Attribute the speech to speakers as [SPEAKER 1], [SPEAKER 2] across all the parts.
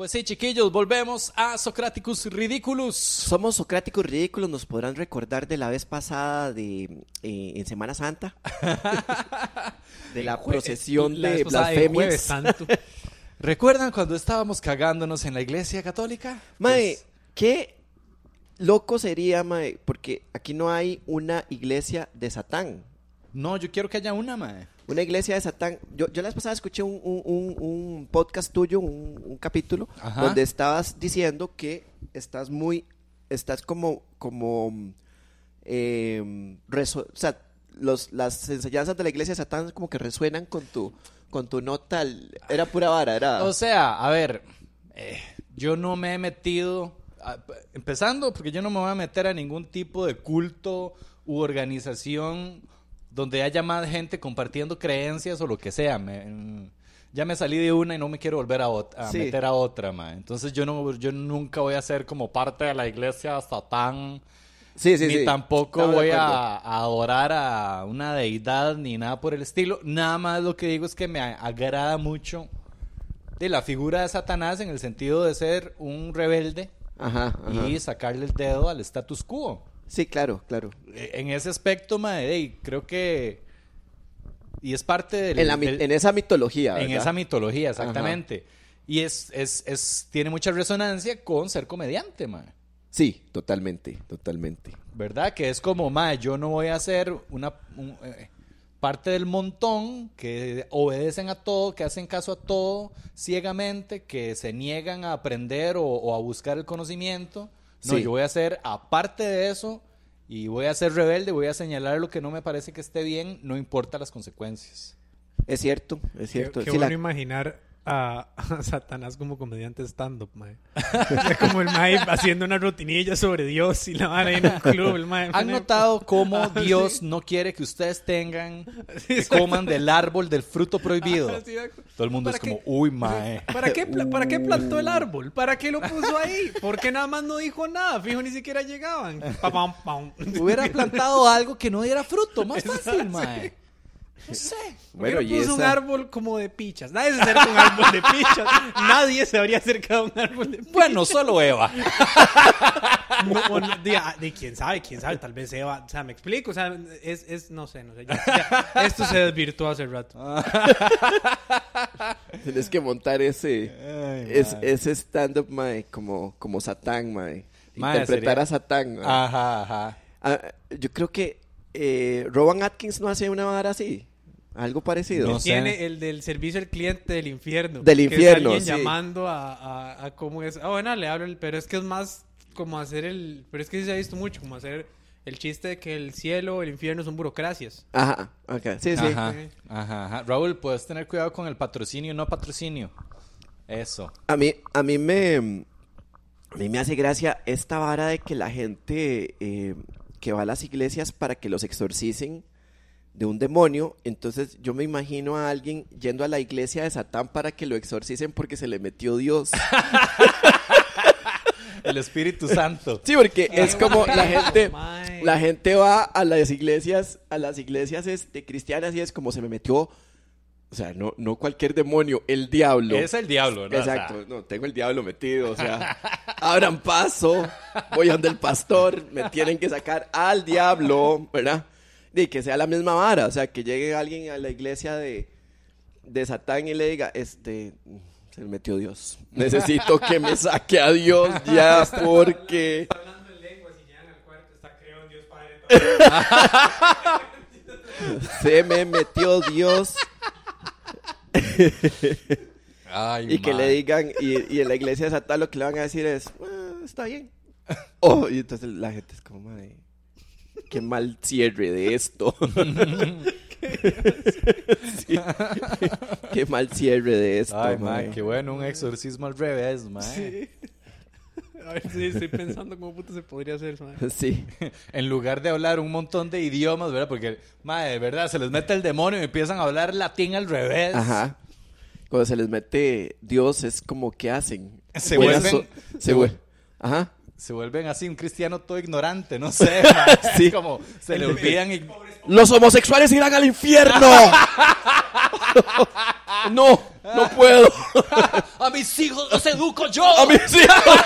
[SPEAKER 1] Pues sí, chiquillos, volvemos a Socraticus Ridiculus.
[SPEAKER 2] Somos Socráticos Ridículos, nos podrán recordar de la vez pasada de eh, en Semana Santa. de la procesión
[SPEAKER 1] La
[SPEAKER 2] de blasfemias.
[SPEAKER 1] Santo. ¿Recuerdan cuando estábamos cagándonos en la iglesia católica?
[SPEAKER 2] Mae,
[SPEAKER 1] Pues,
[SPEAKER 2] qué loco sería, mae, porque aquí no hay una iglesia de Satán.
[SPEAKER 1] no, yo quiero que haya una, mae.
[SPEAKER 2] Una iglesia de Satán. Yo, yo la vez pasada escuché un, un- un- podcast tuyo, un, un capítulo,
[SPEAKER 1] Ajá.
[SPEAKER 2] donde estabas diciendo que estás muy, estás como, como, eh, reso- o sea, los, las enseñanzas de la iglesia de Satán como que resuenan con tu, con tu nota. Era pura vara, era.
[SPEAKER 1] O sea, a ver, eh, yo no me he metido, a- empezando porque yo no me voy a meter a ningún tipo de culto u organización donde haya más gente compartiendo creencias o lo que sea. Me- mm, ya me salí de una y no me quiero volver a, ot- a
[SPEAKER 2] Sí.
[SPEAKER 1] meter a otra, ma. Entonces yo no, yo nunca voy a ser como parte de la iglesia Satán.
[SPEAKER 2] sí, sí,
[SPEAKER 1] ni
[SPEAKER 2] sí.
[SPEAKER 1] tampoco voy a, a adorar a una deidad ni nada por el estilo. Nada más lo que digo es que me agrada mucho de la figura de Satanás en el sentido de ser un rebelde
[SPEAKER 2] Ajá, ajá.
[SPEAKER 1] y sacarle el dedo al status quo.
[SPEAKER 2] Sí, claro, claro.
[SPEAKER 1] E- En ese aspecto, mae, ey, creo que... Y es parte del...
[SPEAKER 2] En, la
[SPEAKER 1] del-
[SPEAKER 2] en esa mitología,
[SPEAKER 1] en
[SPEAKER 2] ¿verdad?
[SPEAKER 1] esa mitología, exactamente. Y es, es, es, tiene mucha resonancia con ser comediante, mae.
[SPEAKER 2] Sí, totalmente, totalmente.
[SPEAKER 1] ¿Verdad? Que es como, mae, yo no voy a ser una un, eh, parte del montón que obedecen a todo, que hacen caso a todo ciegamente, que se niegan a aprender o, o a buscar el conocimiento. No,
[SPEAKER 2] Sí.
[SPEAKER 1] yo voy a ser aparte de eso y voy a ser rebelde, voy a señalar lo que no me parece que esté bien, no importa las consecuencias.
[SPEAKER 2] Es cierto, es
[SPEAKER 3] Qué,
[SPEAKER 2] cierto.
[SPEAKER 3] qué
[SPEAKER 2] Sí,
[SPEAKER 3] bueno
[SPEAKER 2] la-
[SPEAKER 3] imaginar a, a Satanás como comediante stand-up, mae. O sea, como el mae haciendo una rutinilla sobre Dios y la ahí en un club, el mae.
[SPEAKER 1] ¿Han notado cómo
[SPEAKER 3] Ah, sí.
[SPEAKER 1] Dios no quiere que ustedes tengan, que coman del árbol del fruto prohibido?
[SPEAKER 3] Ah, sí.
[SPEAKER 1] Todo el mundo
[SPEAKER 3] ¿Para
[SPEAKER 1] es como,
[SPEAKER 3] qué?
[SPEAKER 1] uy, mae.
[SPEAKER 3] ¿Para qué, ¿Para qué plantó el árbol? ¿Para qué lo puso ahí? Porque nada más no dijo nada. Fijo, ni siquiera llegaban. Pa, pam, pam.
[SPEAKER 1] Hubiera plantado algo que no diera fruto, más fácil, mae. No sé.
[SPEAKER 2] Bueno, y
[SPEAKER 3] puso un árbol como de pichas. Nadie se acerca a un árbol de pichas. Nadie se habría acercado a un árbol de pichas.
[SPEAKER 1] Bueno, solo Eva.
[SPEAKER 3] No, o no, de, ah, de quién sabe, quién sabe, tal vez Eva, o sea, me explico, o sea, es, es no sé, no sé, ya- ya, esto se desvirtuó hace rato.
[SPEAKER 2] Tienes que montar ese,
[SPEAKER 1] Ay,
[SPEAKER 2] es-
[SPEAKER 1] mae.
[SPEAKER 2] ese stand-up, mae, como, como Satán, mae. Interpretar
[SPEAKER 1] sería-
[SPEAKER 2] a Satán. mae.
[SPEAKER 1] Ajá, ajá.
[SPEAKER 2] Ah, yo creo que eh, Rowan Atkins no hace una vara así. Algo parecido.
[SPEAKER 1] No sé.
[SPEAKER 3] Tiene el del servicio al cliente del infierno.
[SPEAKER 2] Del
[SPEAKER 3] que es
[SPEAKER 2] infierno,
[SPEAKER 3] alguien
[SPEAKER 2] sí.
[SPEAKER 3] llamando a, a, a cómo es. Ah, bueno, le hablo, el- pero es que es más como hacer el, pero es que sí se ha visto mucho, como hacer el chiste de que el cielo, el infierno son burocracias.
[SPEAKER 2] Ajá, ok. Sí, sí.
[SPEAKER 1] Ajá, ajá, ajá. Raúl, puedes tener cuidado con el patrocinio, no patrocinio. Eso.
[SPEAKER 2] A mí, a mí me, a mí me hace gracia esta vara de que la gente eh, que va a las iglesias para que los exorcicen de un demonio, entonces yo me imagino a alguien yendo a la iglesia de Satán para que lo exorcicen porque se le metió Dios.
[SPEAKER 1] El Espíritu Santo.
[SPEAKER 2] Sí, porque es como la gente, la gente va a las iglesias, a las iglesias este, cristianas y es como se me metió, o sea, no, no cualquier demonio, el diablo.
[SPEAKER 1] Es el diablo, ¿no? O sea,
[SPEAKER 2] Exacto, no, tengo el diablo metido, o sea, abran paso, voy donde el pastor, me tienen que sacar al diablo, ¿verdad? Y que sea la misma vara, o sea, que llegue alguien a la iglesia de, de Satán y le diga, este, se me metió Dios, necesito que me saque a Dios ya porque...
[SPEAKER 3] Hablando en lenguas y llegan al cuarto, está creo en Dios Padre.
[SPEAKER 2] Se me metió Dios.
[SPEAKER 1] Ay,
[SPEAKER 2] Y que le digan, y, y en la iglesia de Satán lo que le van a decir es, "Ah, está bien. Oh, y entonces la gente es como, "Mae, qué mal cierre de esto. Sí. Qué mal cierre de esto.
[SPEAKER 1] Ay,
[SPEAKER 2] mae,
[SPEAKER 1] qué bueno, un exorcismo al revés, mae.
[SPEAKER 3] Sí. A ver, sí, estoy pensando cómo puto se podría hacer mae.
[SPEAKER 2] Sí.
[SPEAKER 1] En lugar de hablar un montón de idiomas, ¿verdad? Porque, mae, de verdad, se les mete el demonio y empiezan a hablar latín al revés.
[SPEAKER 2] Ajá. Cuando se les mete Dios es como, ¿qué hacen?
[SPEAKER 1] Se vuelven-
[SPEAKER 2] so- se vuelven. Ajá.
[SPEAKER 1] Se vuelven así un cristiano todo ignorante, no sé.
[SPEAKER 2] Sí.
[SPEAKER 1] Como, se le olvidan y...
[SPEAKER 2] Los homosexuales irán al infierno. no. no puedo.
[SPEAKER 1] A mis hijos los educo yo.
[SPEAKER 2] A mis hijos los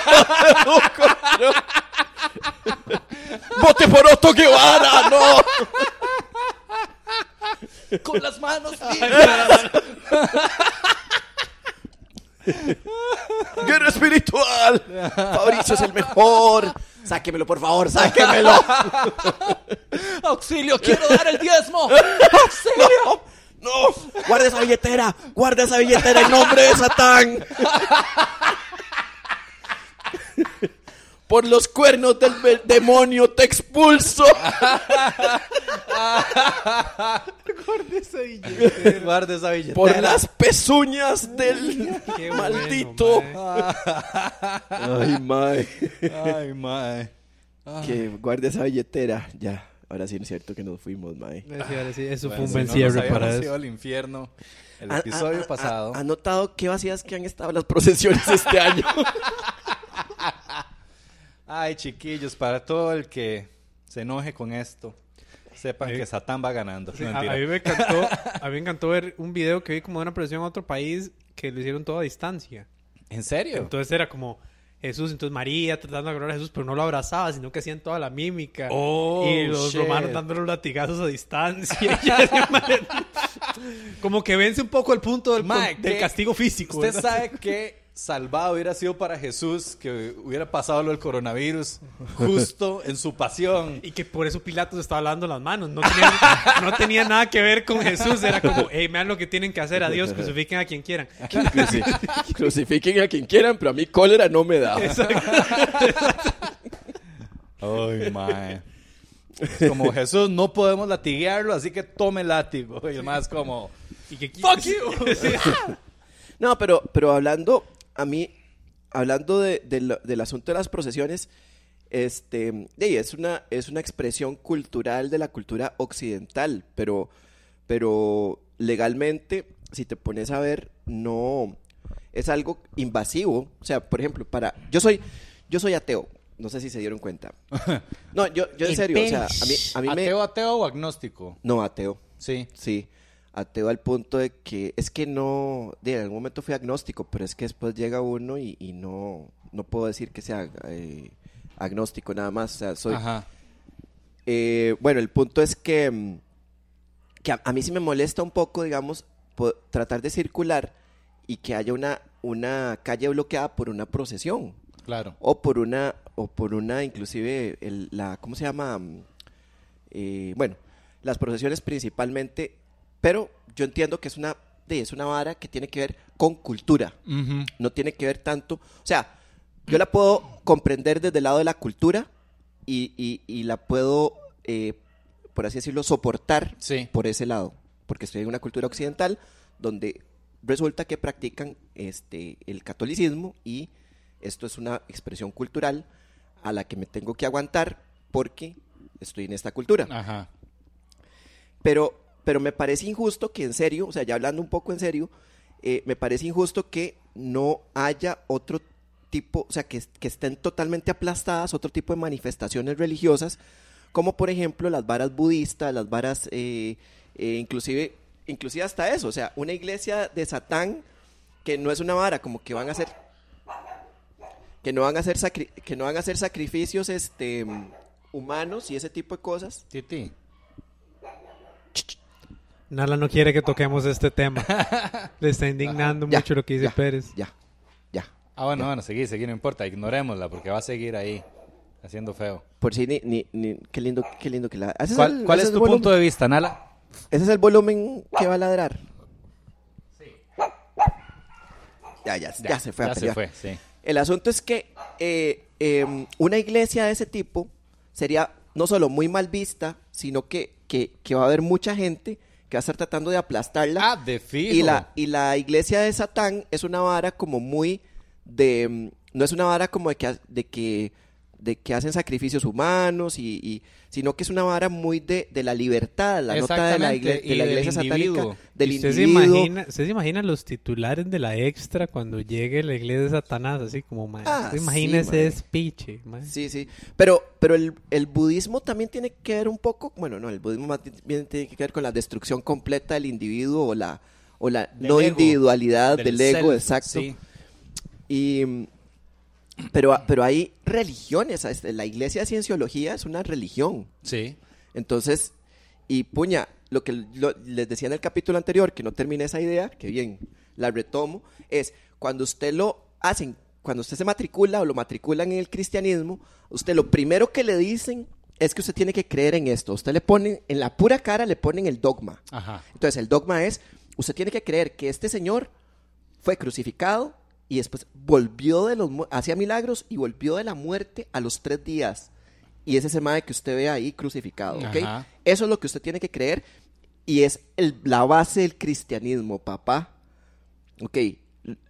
[SPEAKER 2] educo yo. ¡Vote por Otto Guevara! ¡No!
[SPEAKER 1] Con las manos limpias.
[SPEAKER 2] ¡Guerra espiritual! Fabricio es el mejor. Sáquemelo, por favor, sáquemelo.
[SPEAKER 1] Auxilio, quiero dar el diezmo. Auxilio.
[SPEAKER 2] No, no, guarda esa billetera, guarda esa billetera en nombre de Satán. Por los cuernos del demonio te expulso.
[SPEAKER 1] Guarda esa billetera.
[SPEAKER 2] Por las pezuñas del
[SPEAKER 3] Qué bueno,
[SPEAKER 2] maldito.
[SPEAKER 3] mae.
[SPEAKER 2] Ay, mae.
[SPEAKER 1] Ay, mae.
[SPEAKER 2] Que guarde esa billetera. Ya, ahora sí es cierto que nos fuimos, mae.
[SPEAKER 3] Sí, ahora sí, eso
[SPEAKER 1] Bueno,
[SPEAKER 3] fue un buen cierre para eso.
[SPEAKER 1] al infierno. El
[SPEAKER 2] ¿Ha-
[SPEAKER 1] episodio pasado.
[SPEAKER 2] ¿Ha notado qué vacías que han estado las procesiones este año?
[SPEAKER 1] Ay, chiquillos, para todo el que se enoje con esto, sepan que Satán va ganando.
[SPEAKER 3] Sí, a, mí me encantó, a mí me encantó ver un video que vi como de una presión en otro país que lo hicieron todo a distancia.
[SPEAKER 1] ¿En serio?
[SPEAKER 3] Entonces era como Jesús, entonces María tratando de agarrar a Jesús, pero no lo abrazaba, sino que hacían toda la mímica.
[SPEAKER 1] Oh,
[SPEAKER 3] y los
[SPEAKER 1] shit.
[SPEAKER 3] romanos dándole los latigazos a distancia. Como que vence un poco el punto del, del castigo físico.
[SPEAKER 1] Usted
[SPEAKER 3] ¿verdad?
[SPEAKER 1] sabe que salvado hubiera sido para Jesús que hubiera pasado lo del coronavirus justo en su pasión.
[SPEAKER 3] Y que por eso Pilatos estaba lavando las manos. No tenía, no tenía nada que ver con Jesús. Era como, hey, vean lo que tienen que hacer a Dios, crucifiquen a quien quieran.
[SPEAKER 2] Cruci- crucifiquen a quien quieran, pero a mí cólera no me da.
[SPEAKER 1] Ay, mae. Es Como Jesús no podemos latiguearlo, así que tome el látigo. Y el más como,
[SPEAKER 3] Y que,
[SPEAKER 1] ¡Fuck you!
[SPEAKER 2] No, pero, pero hablando, a mí, hablando de- del asunto de las procesiones, este, es, una, es una expresión cultural de la cultura occidental, pero, pero legalmente, si te pones a ver, no, es algo invasivo. O sea, por ejemplo, para, yo soy, yo soy ateo, no sé si se dieron cuenta. No, yo, yo en serio, o sea, a mí, a mí me...
[SPEAKER 1] ¿Ateo, ateo o agnóstico?
[SPEAKER 2] No, ateo.
[SPEAKER 1] Sí.
[SPEAKER 2] Sí, ateo al punto de que es que no, de, en algún momento fui agnóstico, pero es que después llega uno y, y no, no puedo decir que sea eh, agnóstico nada más. O sea, soy,
[SPEAKER 1] Ajá.
[SPEAKER 2] eh, bueno, el punto es que, mm, que a, a mí sí me molesta un poco, digamos, tratar de circular y que haya una, una calle bloqueada por una procesión
[SPEAKER 1] Claro.
[SPEAKER 2] o por una o por una inclusive el- la cómo se llama Mm, Eh, bueno las procesiones principalmente pero yo entiendo que es una es una vara que tiene que ver con cultura no tiene que ver tanto o sea yo la puedo comprender desde el lado de la cultura y, y- y la puedo eh, por así decirlo soportar
[SPEAKER 1] Sí.
[SPEAKER 2] por ese lado porque estoy en una cultura occidental donde resulta que practican este el catolicismo y esto es una expresión cultural a la que me tengo que aguantar porque estoy en esta cultura.
[SPEAKER 1] Ajá.
[SPEAKER 2] Pero, pero me parece injusto que en serio, o sea, ya hablando un poco en serio, eh, me parece injusto que no haya otro tipo, o sea, que, que estén totalmente aplastadas otro tipo de manifestaciones religiosas, como por ejemplo las varas budistas, las varas, eh, eh, inclusive, inclusive hasta eso, o sea, una iglesia de Satán que no es una vara, como que van a hacer que no van a hacer sacri- que no van a hacer sacrificios este humanos y ese tipo de cosas.
[SPEAKER 1] Titi.
[SPEAKER 3] Nala no quiere que toquemos este tema. Le está indignando
[SPEAKER 2] Ya,
[SPEAKER 3] mucho lo que dice
[SPEAKER 2] ya,
[SPEAKER 3] Pérez.
[SPEAKER 2] Ya, ya.
[SPEAKER 1] Ah, bueno, bueno, seguí, seguí, no importa. Ignorémosla porque va a seguir ahí haciendo feo.
[SPEAKER 2] Por si ni, ni, ni- qué lindo, qué lindo que la. ¿Ese
[SPEAKER 1] ¿Cuál,
[SPEAKER 2] el-
[SPEAKER 1] cuál es tu
[SPEAKER 2] volumen?
[SPEAKER 1] punto de vista, Nala?
[SPEAKER 2] Ese es el volumen que va a ladrar. Ya, ya, ya, se fue a
[SPEAKER 1] Ya se fue, sí.
[SPEAKER 2] El asunto es que eh, eh, una iglesia de ese tipo sería no solo muy mal vista, sino que, que, que va a haber mucha gente que va a estar tratando de aplastarla.
[SPEAKER 1] Ah, de fijo.
[SPEAKER 2] Y la, y la iglesia de Satán es una vara como muy de... mm, No es una vara como de que, de que, de que hacen sacrificios humanos, y, y- sino que es una vara muy de, de la libertad, la nota de la, igle-
[SPEAKER 1] Exactamente,
[SPEAKER 2] de la
[SPEAKER 1] y del
[SPEAKER 2] iglesia
[SPEAKER 1] individuo.
[SPEAKER 2] satánica, del
[SPEAKER 3] ¿Usted se,
[SPEAKER 2] individuo.
[SPEAKER 3] imagina, ¿Usted se imagina los titulares de la extra cuando llegue la iglesia de Satanás? Así como, man.
[SPEAKER 2] Ah,
[SPEAKER 3] ¿usted
[SPEAKER 2] sí,
[SPEAKER 3] imagina ese
[SPEAKER 2] mae? Sí, sí. Pero, pero el, el budismo también tiene que ver un poco, bueno, no, el budismo más bien tiene que ver con la destrucción completa del individuo o la, o la
[SPEAKER 1] Del
[SPEAKER 2] no
[SPEAKER 1] ego,
[SPEAKER 2] individualidad del, ego,
[SPEAKER 1] self,
[SPEAKER 2] exacto.
[SPEAKER 1] sí.
[SPEAKER 2] Y, pero, pero hay religiones, este, la iglesia de cienciología es una religión.
[SPEAKER 1] Sí.
[SPEAKER 2] Entonces, y puña, lo que lo- les decía en el capítulo anterior, que no terminé esa idea, que bien, la retomo, es cuando usted lo hacen, cuando usted se matricula o lo matriculan en el cristianismo, usted lo primero que le dicen es que usted tiene que creer en esto. Usted le ponen, en la pura cara le ponen el dogma.
[SPEAKER 1] Ajá.
[SPEAKER 2] Entonces, el dogma es, usted tiene que creer que este señor fue crucificado y después volvió de los hacía milagros y volvió de la muerte a los tres días. Y ese es el mae que usted ve ahí crucificado, ¿ok? Eso es lo que usted tiene que creer y es el- la base del cristianismo, papá. Ok,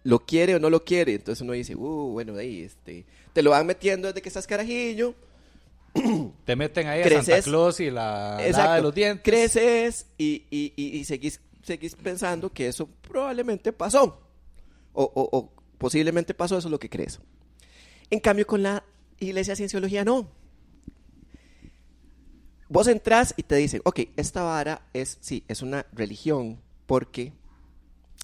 [SPEAKER 2] ¿lo quiere o no lo quiere? Entonces uno dice, uh, bueno, ahí, este, te lo van metiendo desde que estás carajillo,
[SPEAKER 1] Te meten ahí a
[SPEAKER 2] Creces.
[SPEAKER 1] Santa Claus y la
[SPEAKER 2] Exacto.
[SPEAKER 1] de los dientes.
[SPEAKER 2] Creces y, y, y, y seguís, seguís pensando que eso probablemente pasó. O, o- o posiblemente pasó, eso es lo que crees. En cambio, con la iglesia de cienciología, no. Vos entras y te dicen, ok, esta vara es, sí, es una religión porque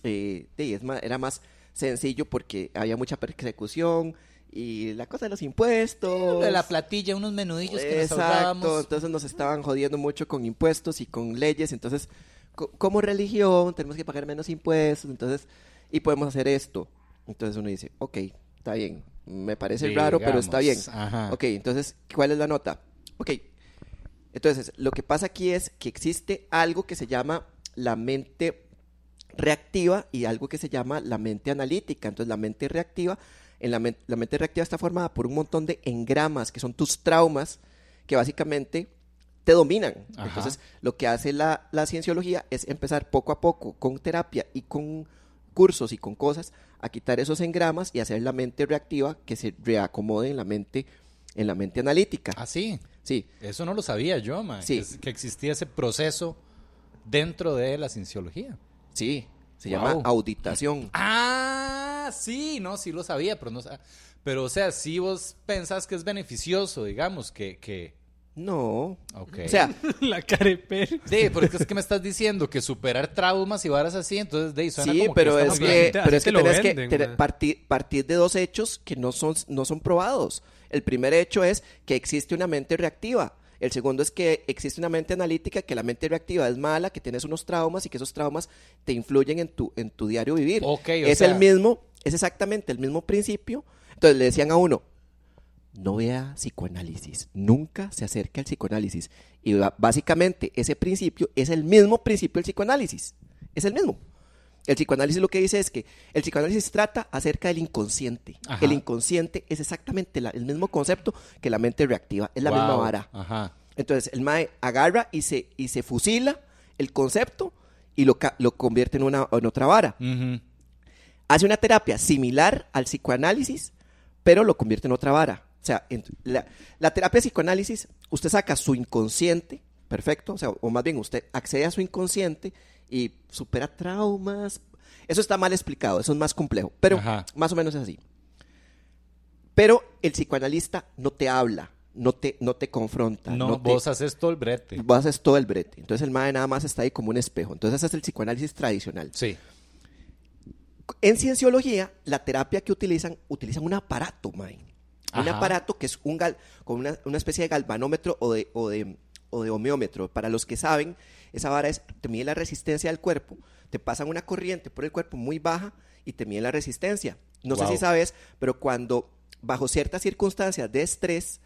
[SPEAKER 2] eh, sí, es más- era más sencillo porque había mucha persecución y la cosa de los impuestos.
[SPEAKER 1] De la platilla, unos menudillos que nos
[SPEAKER 2] Exacto,
[SPEAKER 1] ahorrábamos.
[SPEAKER 2] entonces nos estaban jodiendo mucho con impuestos y con leyes, entonces co- como religión tenemos que pagar menos impuestos, entonces y podemos hacer esto. Entonces uno dice, ok, está bien, me parece raro, pero está bien.
[SPEAKER 1] Ajá.
[SPEAKER 2] Ok, entonces, ¿cuál es la nota? Ok, entonces lo que pasa aquí es que existe algo que se llama la mente reactiva y algo que se llama la mente analítica. Entonces, la mente reactiva, en la, men- la mente reactiva está formada por un montón de engramas, que son tus traumas, que básicamente te dominan.
[SPEAKER 1] Ajá.
[SPEAKER 2] Entonces, lo que hace la, la cienciología es empezar poco a poco, con terapia y con cursos y con cosas, a quitar esos engramas y hacer la mente reactiva que se reacomode en la mente, en la mente analítica.
[SPEAKER 1] Ah, sí.
[SPEAKER 2] Sí,
[SPEAKER 1] Eso no lo sabía yo, man.
[SPEAKER 2] Sí.
[SPEAKER 1] Que, que existía ese proceso dentro de la cienciología.
[SPEAKER 2] sí, se
[SPEAKER 1] Wow.
[SPEAKER 2] llama auditación.
[SPEAKER 1] Ah, sí, no, sí lo sabía, pero no Pero, o sea, si vos pensás que es beneficioso, digamos, que... que...
[SPEAKER 2] No.
[SPEAKER 1] Ok.
[SPEAKER 2] O sea,
[SPEAKER 3] la carepera.
[SPEAKER 1] Sí, porque es que me estás diciendo que superar traumas y varas así, entonces de ahí suena
[SPEAKER 2] Sí,
[SPEAKER 1] como
[SPEAKER 2] pero
[SPEAKER 1] que
[SPEAKER 2] es que, pero es que
[SPEAKER 3] lo
[SPEAKER 2] tenés que
[SPEAKER 3] man.
[SPEAKER 2] partir, partir de dos hechos que no son, no son probados. El primer hecho es que existe una mente reactiva. El segundo es que existe una mente analítica, que la mente reactiva es mala, que tienes unos traumas y que esos traumas te influyen en tu, en tu diario vivir.
[SPEAKER 1] Ok, o
[SPEAKER 2] es
[SPEAKER 1] sea-
[SPEAKER 2] el mismo, es exactamente el mismo principio. Entonces le decían a uno, no vea psicoanálisis, nunca se acerque al psicoanálisis. Y básicamente ese principio es el mismo principio del psicoanálisis, es el mismo. El psicoanálisis lo que dice es que el psicoanálisis trata acerca del inconsciente.
[SPEAKER 1] Ajá.
[SPEAKER 2] El inconsciente es exactamente la- el mismo concepto que la mente reactiva, es la misma vara.
[SPEAKER 1] Ajá.
[SPEAKER 2] Entonces el MAE agarra y se, y se fusila el concepto y lo, lo convierte en, una, en otra vara hace una terapia similar al psicoanálisis, pero lo convierte en otra vara. O sea, la, la terapia de psicoanálisis, usted saca su inconsciente, perfecto, o sea, o más bien usted accede a su inconsciente y supera traumas. Eso está mal explicado, eso es más complejo, pero
[SPEAKER 1] Ajá.
[SPEAKER 2] más o menos es así. Pero el psicoanalista no te habla, no te, no te confronta.
[SPEAKER 1] No,
[SPEAKER 2] te-
[SPEAKER 1] vos haces todo el brete.
[SPEAKER 2] vos haces todo el brete. Entonces el MAE nada más está ahí como un espejo. Entonces ese es el psicoanálisis tradicional.
[SPEAKER 1] Sí.
[SPEAKER 2] En cienciología, la terapia que utilizan, utilizan un aparato, mae. Un aparato que es un gal, con una, una especie de galvanómetro o de, o, de, o de homeómetro. Para los que saben, esa vara es, te mide la resistencia del cuerpo, te pasan una corriente por el cuerpo muy baja y te mide la resistencia. No sé si sabes, pero cuando bajo ciertas circunstancias de estrés,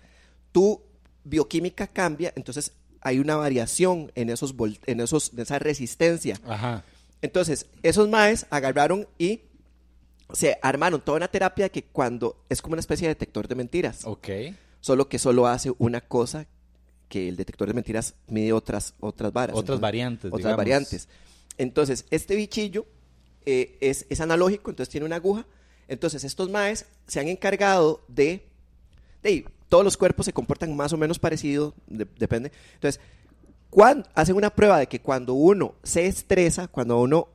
[SPEAKER 2] tu bioquímica cambia, entonces hay una variación en esos, en esos, en esa resistencia.
[SPEAKER 1] Ajá.
[SPEAKER 2] Entonces, esos maes agarraron y se armaron toda una terapia que cuando es como una especie de detector de mentiras,
[SPEAKER 1] Ok.
[SPEAKER 2] solo que solo hace una cosa que el detector de mentiras mide otras otras varas.
[SPEAKER 1] Otras
[SPEAKER 2] Entonces,
[SPEAKER 1] variantes,
[SPEAKER 2] Otras
[SPEAKER 1] digamos.
[SPEAKER 2] variantes. Entonces, este bichillo eh, es, es analógico, entonces tiene una aguja. Entonces, estos maes se han encargado de, de todos los cuerpos se comportan más o menos parecido, de- depende. Entonces, cuan- hacen una prueba de que cuando uno se estresa, cuando uno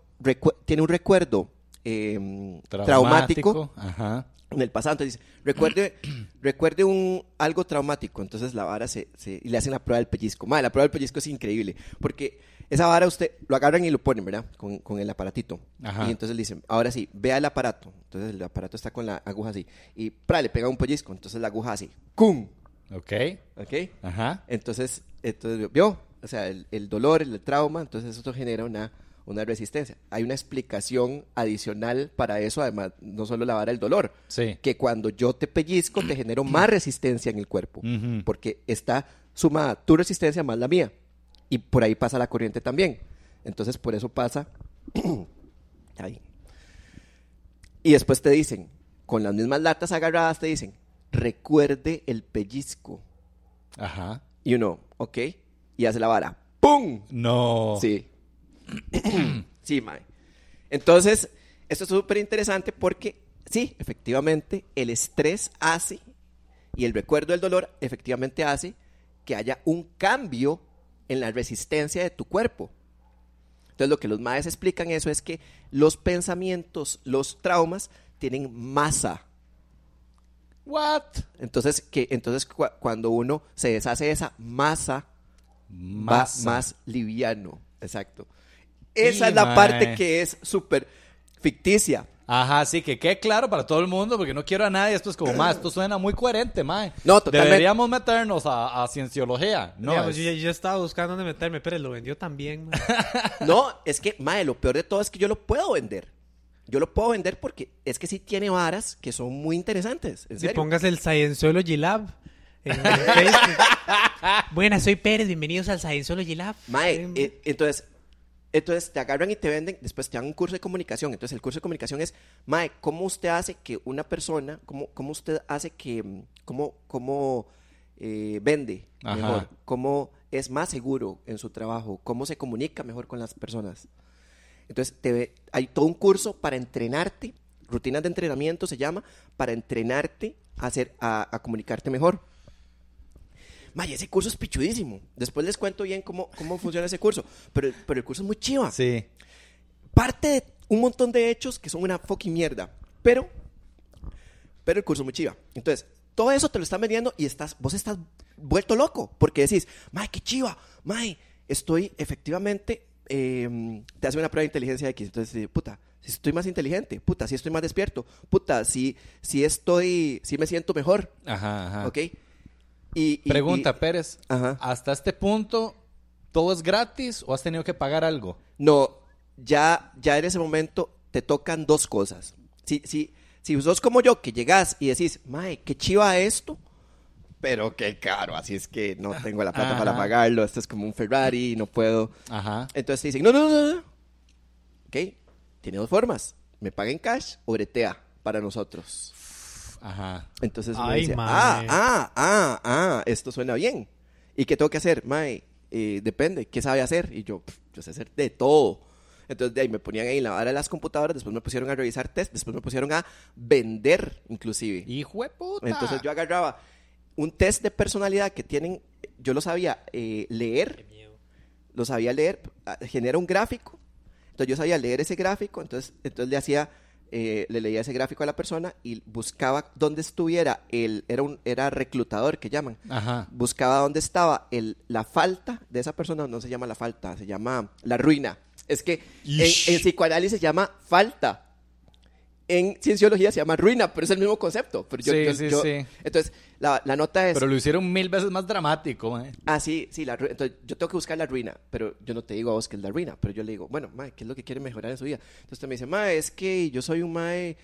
[SPEAKER 2] tiene un recuerdo eh, traumático,
[SPEAKER 1] Ajá.
[SPEAKER 2] en el pasado. Entonces dice, recuerde, recuerde un, algo traumático. Entonces la vara se, se- y le hacen la prueba del pellizco. Madre, la prueba del pellizco es increíble. Porque Esa vara usted lo agarran y lo ponen, ¿verdad? Con, con el aparatito.
[SPEAKER 1] Ajá.
[SPEAKER 2] Y entonces le dicen, ahora sí, vea el aparato. Entonces el aparato está con la aguja así. Y pra, le pega un pellizco. Entonces la aguja así. ¡Cum!
[SPEAKER 1] Ok.
[SPEAKER 2] ¿Ok?
[SPEAKER 1] Ajá.
[SPEAKER 2] Entonces, entonces vio, o sea, el, el dolor, el trauma, entonces eso genera una, una resistencia. Hay una explicación adicional para eso, además, no solo la vara del dolor,
[SPEAKER 1] Sí.
[SPEAKER 2] que cuando yo te pellizco te genero más resistencia en el cuerpo, porque está sumada tu resistencia más la mía, y por ahí pasa la corriente también. Entonces, por eso pasa ahí. Y después te dicen, con las mismas latas agarradas, te dicen, recuerde el pellizco.
[SPEAKER 1] Ajá.
[SPEAKER 2] Y uno, ok, y hace la vara. ¡Pum!
[SPEAKER 1] No.
[SPEAKER 2] Sí. sí, mae. Entonces, esto es súper interesante porque, sí, efectivamente, el estrés hace, y el recuerdo del dolor efectivamente hace que haya un cambio en la resistencia de tu cuerpo. Entonces, lo que los maes explican eso es que los pensamientos, los traumas, tienen masa.
[SPEAKER 1] What?
[SPEAKER 2] Entonces, que, entonces cua- cuando uno se deshace de esa masa,
[SPEAKER 1] Masa.
[SPEAKER 2] va más liviano. Exacto. Esa
[SPEAKER 1] Sí,
[SPEAKER 2] es la
[SPEAKER 1] mae.
[SPEAKER 2] parte que es súper ficticia.
[SPEAKER 1] Ajá, sí, que quede claro para todo el mundo, porque no quiero a nadie. Esto es como, más, esto suena muy coherente, mae.
[SPEAKER 2] No, totalmente.
[SPEAKER 1] Deberíamos meternos a, a cienciología. No,
[SPEAKER 3] Digamos,
[SPEAKER 1] es-
[SPEAKER 3] yo, estaba buscando dónde meterme, pero lo vendió también. man.
[SPEAKER 2] No, es que, mae, lo peor de todo es que yo lo puedo vender. Yo lo puedo vender porque es que sí tiene varas que son muy interesantes. En
[SPEAKER 3] Si
[SPEAKER 2] serio.
[SPEAKER 3] pongas el Scienceology Lab en. Buenas, soy Pérez, bienvenidos al Scienceology Lab.
[SPEAKER 2] Mae,
[SPEAKER 3] Em,
[SPEAKER 2] eh, entonces, entonces te agarran y te venden, después te dan un curso de comunicación. Entonces el curso de comunicación es, Mae, ¿cómo usted hace que una persona, cómo, cómo usted hace que, mm, cómo, cómo eh, vende
[SPEAKER 1] Ajá.
[SPEAKER 2] mejor, cómo es más seguro en su trabajo, cómo se comunica mejor con las personas? Entonces te ve- hay todo un curso para entrenarte, rutinas de entrenamiento se llama, para entrenarte a, hacer, a, a comunicarte mejor. May, ese curso es pichudísimo. Después les cuento bien cómo, cómo funciona ese curso. Pero, pero el curso es muy chiva.
[SPEAKER 1] Sí.
[SPEAKER 2] Parte de un montón de hechos que son una fucking mierda. Pero, pero el curso es muy chiva. Entonces, todo eso te lo están vendiendo y estás, vos estás vuelto loco. Porque decís, May, qué chiva. May, estoy efectivamente, eh, te hace una prueba de inteligencia X. Entonces, eh, puta, si estoy más inteligente. Puta, si estoy más despierto. Puta, si, si estoy, si me siento mejor.
[SPEAKER 1] Ajá, ajá.
[SPEAKER 2] ¿Ok? Y, y-
[SPEAKER 1] Pregunta,
[SPEAKER 2] y-
[SPEAKER 1] Pérez.
[SPEAKER 2] Ajá.
[SPEAKER 1] ¿Hasta este punto todo es gratis o has tenido que pagar algo?
[SPEAKER 2] No, ya, ya en ese momento te tocan dos cosas. Si, si, si sos como yo, que llegás y decís, Mae, qué chiva esto, pero qué caro, así es que no tengo la plata para
[SPEAKER 1] Ajá.
[SPEAKER 2] pagarlo, esto es como un Ferrari, no puedo.
[SPEAKER 1] Ajá.
[SPEAKER 2] Entonces te dicen, no, no, no, no. Ok, tiene dos formas, me paga en cash o bretea para nosotros.
[SPEAKER 1] Ajá.
[SPEAKER 2] Entonces uno
[SPEAKER 3] Ay,
[SPEAKER 2] dice,
[SPEAKER 3] mae.
[SPEAKER 2] ah, ah, ah, ah, esto suena bien. ¿Y qué tengo que hacer? Mae, eh, depende, ¿qué sabe hacer? Y yo, "Pff, yo sé hacer de todo. Entonces de ahí me ponían ahí en la vara de las computadoras, después me pusieron a revisar test, después me pusieron a vender inclusive.
[SPEAKER 1] Hijo de puta.
[SPEAKER 2] Entonces yo agarraba un test de personalidad que tienen, yo lo sabía eh, leer, lo sabía leer, ah, genera un gráfico, entonces yo sabía leer ese gráfico, entonces, entonces le hacía, eh, le leía ese gráfico a la persona y buscaba dónde estuviera el, era un, era reclutador que llaman,
[SPEAKER 1] Ajá.
[SPEAKER 2] buscaba dónde estaba el, la falta de esa persona, no se llama la falta, se llama la ruina. Es que en, en psicoanálisis se llama falta. En cienciología se llama ruina, pero es el mismo concepto. Pero yo-
[SPEAKER 1] Sí,
[SPEAKER 2] yo-
[SPEAKER 1] sí,
[SPEAKER 2] yo-
[SPEAKER 1] sí.
[SPEAKER 2] Entonces, la, la nota es...
[SPEAKER 1] Pero lo hicieron mil veces más dramático, mae.
[SPEAKER 2] Ah, sí, sí, la entonces yo tengo que buscar la ruina, pero yo no te digo a vos que es la ruina, pero yo le digo, bueno, mae, ¿qué es lo que quiere mejorar en su vida? Entonces usted me dice, mae, es que yo soy un mae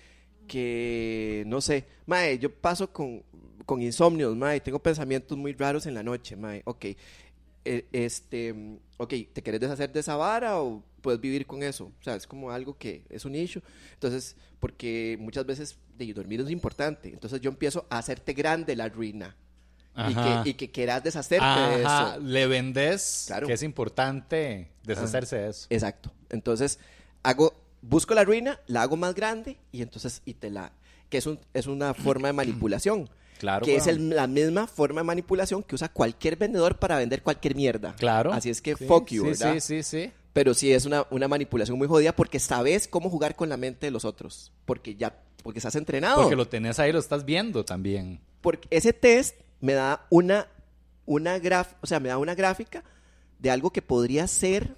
[SPEAKER 2] que, no sé, mae, yo paso con, con insomnios, mae, tengo pensamientos muy raros en la noche, mae, ok, Eh, este, mm, ok, ¿te querés deshacer de esa vara o puedes vivir con eso? O sea, es como algo que es un issue, entonces, porque muchas veces de dormir es importante, entonces yo empiezo a hacerte grande la ruina. Y que, y que quieras deshacerte de
[SPEAKER 1] Ajá.
[SPEAKER 2] eso.
[SPEAKER 1] Le vendes
[SPEAKER 2] Claro.
[SPEAKER 1] que es importante deshacerse de eso.
[SPEAKER 2] Exacto. Entonces, hago, busco la ruina, la hago más grande y entonces, y te la, que es, un, es una forma de manipulación.
[SPEAKER 1] Claro,
[SPEAKER 2] Que es el- la misma forma de manipulación que usa cualquier vendedor para vender cualquier mierda.
[SPEAKER 1] Claro.
[SPEAKER 2] Así es que
[SPEAKER 1] Sí,
[SPEAKER 2] fuck you,
[SPEAKER 1] sí,
[SPEAKER 2] ¿verdad?
[SPEAKER 1] Sí, sí, sí.
[SPEAKER 2] Pero sí es una, una manipulación muy jodida porque sabes cómo jugar con la mente de los otros. Porque ya, porque estás entrenado.
[SPEAKER 1] Porque lo tenés ahí, lo estás viendo también.
[SPEAKER 2] Porque ese test me da una, una graf, o sea, me da una gráfica de algo que podría ser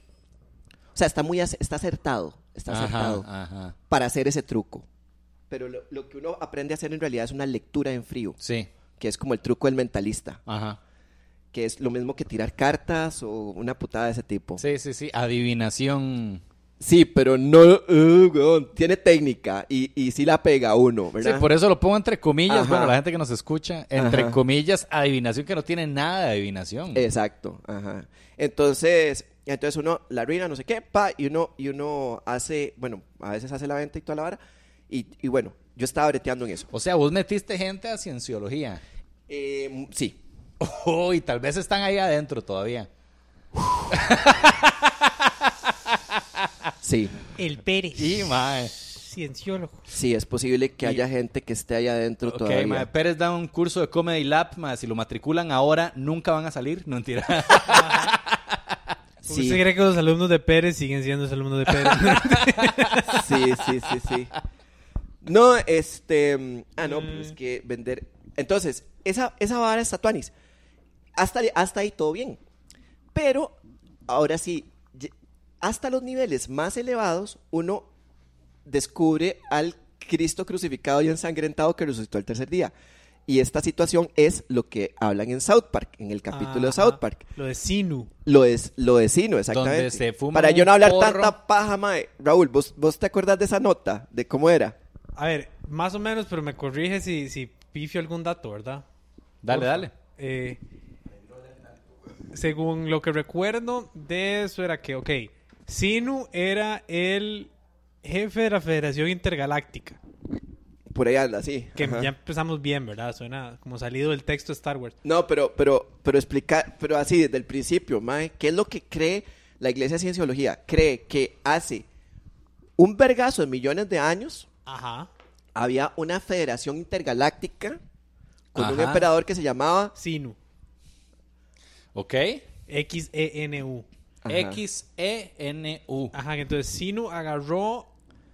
[SPEAKER 2] sea, está muy está acertado, está
[SPEAKER 1] Ajá,
[SPEAKER 2] acertado
[SPEAKER 1] ajá.
[SPEAKER 2] para hacer ese truco. Pero lo, lo que uno aprende a hacer en realidad es una lectura en frío,
[SPEAKER 1] Sí,
[SPEAKER 2] que es como el truco del mentalista,
[SPEAKER 1] ajá.
[SPEAKER 2] que es lo mismo que tirar cartas o una putada de ese tipo.
[SPEAKER 1] Sí, sí, sí. Adivinación.
[SPEAKER 2] Sí, pero no, uh, weón, tiene técnica y, y sí la pega uno,
[SPEAKER 1] Sí,
[SPEAKER 2] ¿verdad?
[SPEAKER 1] por eso lo pongo entre comillas.
[SPEAKER 2] Ajá.
[SPEAKER 1] Bueno, la gente que nos escucha, entre
[SPEAKER 2] Ajá.
[SPEAKER 1] comillas, adivinación que no tiene nada de adivinación.
[SPEAKER 2] Exacto, ajá. Entonces, entonces uno la arruina, no sé qué, pa, y uno, y uno hace, bueno, a veces hace la venta y toda la vara, y, y bueno, yo estaba breteando en eso.
[SPEAKER 1] O sea, vos metiste gente a cienciología.
[SPEAKER 2] Eh, sí,
[SPEAKER 1] Oh, y tal vez están ahí adentro todavía.
[SPEAKER 2] sí,
[SPEAKER 3] El Pérez.
[SPEAKER 1] Y, mae.
[SPEAKER 3] Cienciólogo.
[SPEAKER 2] sí, es posible que haya gente que esté allá adentro
[SPEAKER 1] Ok,
[SPEAKER 2] todavía.
[SPEAKER 1] mae, Pérez da un curso de Comedy Lab, mae. Si lo matriculan ahora, nunca van a salir. No, mentira.
[SPEAKER 3] ¿Usted
[SPEAKER 2] Sí,
[SPEAKER 3] cree que los alumnos de Pérez siguen siendo los alumnos de Pérez?
[SPEAKER 2] sí, sí, sí, sí. No, este, mm, ah, no, pues es que vender. Entonces, esa, esa vara está tuanis. Hasta, hasta ahí todo bien. Pero, ahora sí, hasta los niveles más elevados, uno descubre al Cristo crucificado y ensangrentado que resucitó el tercer día. Y esta situación es lo que hablan en South Park, en el capítulo de. South Park.
[SPEAKER 3] Lo de Sinu.
[SPEAKER 2] Lo es, lo de Sino, exactamente.
[SPEAKER 1] Donde se fuma
[SPEAKER 2] Para yo no hablar
[SPEAKER 1] porro.
[SPEAKER 2] tanta paja, mae. Raúl, ¿vos, ¿vos te acuerdas de esa nota? ¿De cómo era?
[SPEAKER 3] A ver, más o menos, pero me corrige si, si pifio algún dato, ¿verdad?
[SPEAKER 1] dale, dale.
[SPEAKER 3] Eh, según lo que recuerdo de eso era que, ok, Sinu era el jefe de la Federación Intergaláctica.
[SPEAKER 2] Por ahí anda, sí.
[SPEAKER 3] Que
[SPEAKER 2] Ajá.
[SPEAKER 3] ya empezamos bien, ¿verdad? Suena como salido del texto de Star Wars.
[SPEAKER 2] No, pero, pero, pero explicar, pero así desde el principio, mae, ¿qué es lo que cree la Iglesia de Cienciología? Cree que hace un vergazo de millones de años
[SPEAKER 3] Ajá.
[SPEAKER 2] había una federación intergaláctica con un emperador que se llamaba
[SPEAKER 3] Sinu.
[SPEAKER 1] Ok.
[SPEAKER 3] E X-E-N-U.
[SPEAKER 1] X-E-N-U.
[SPEAKER 3] Ajá, entonces Sinu agarró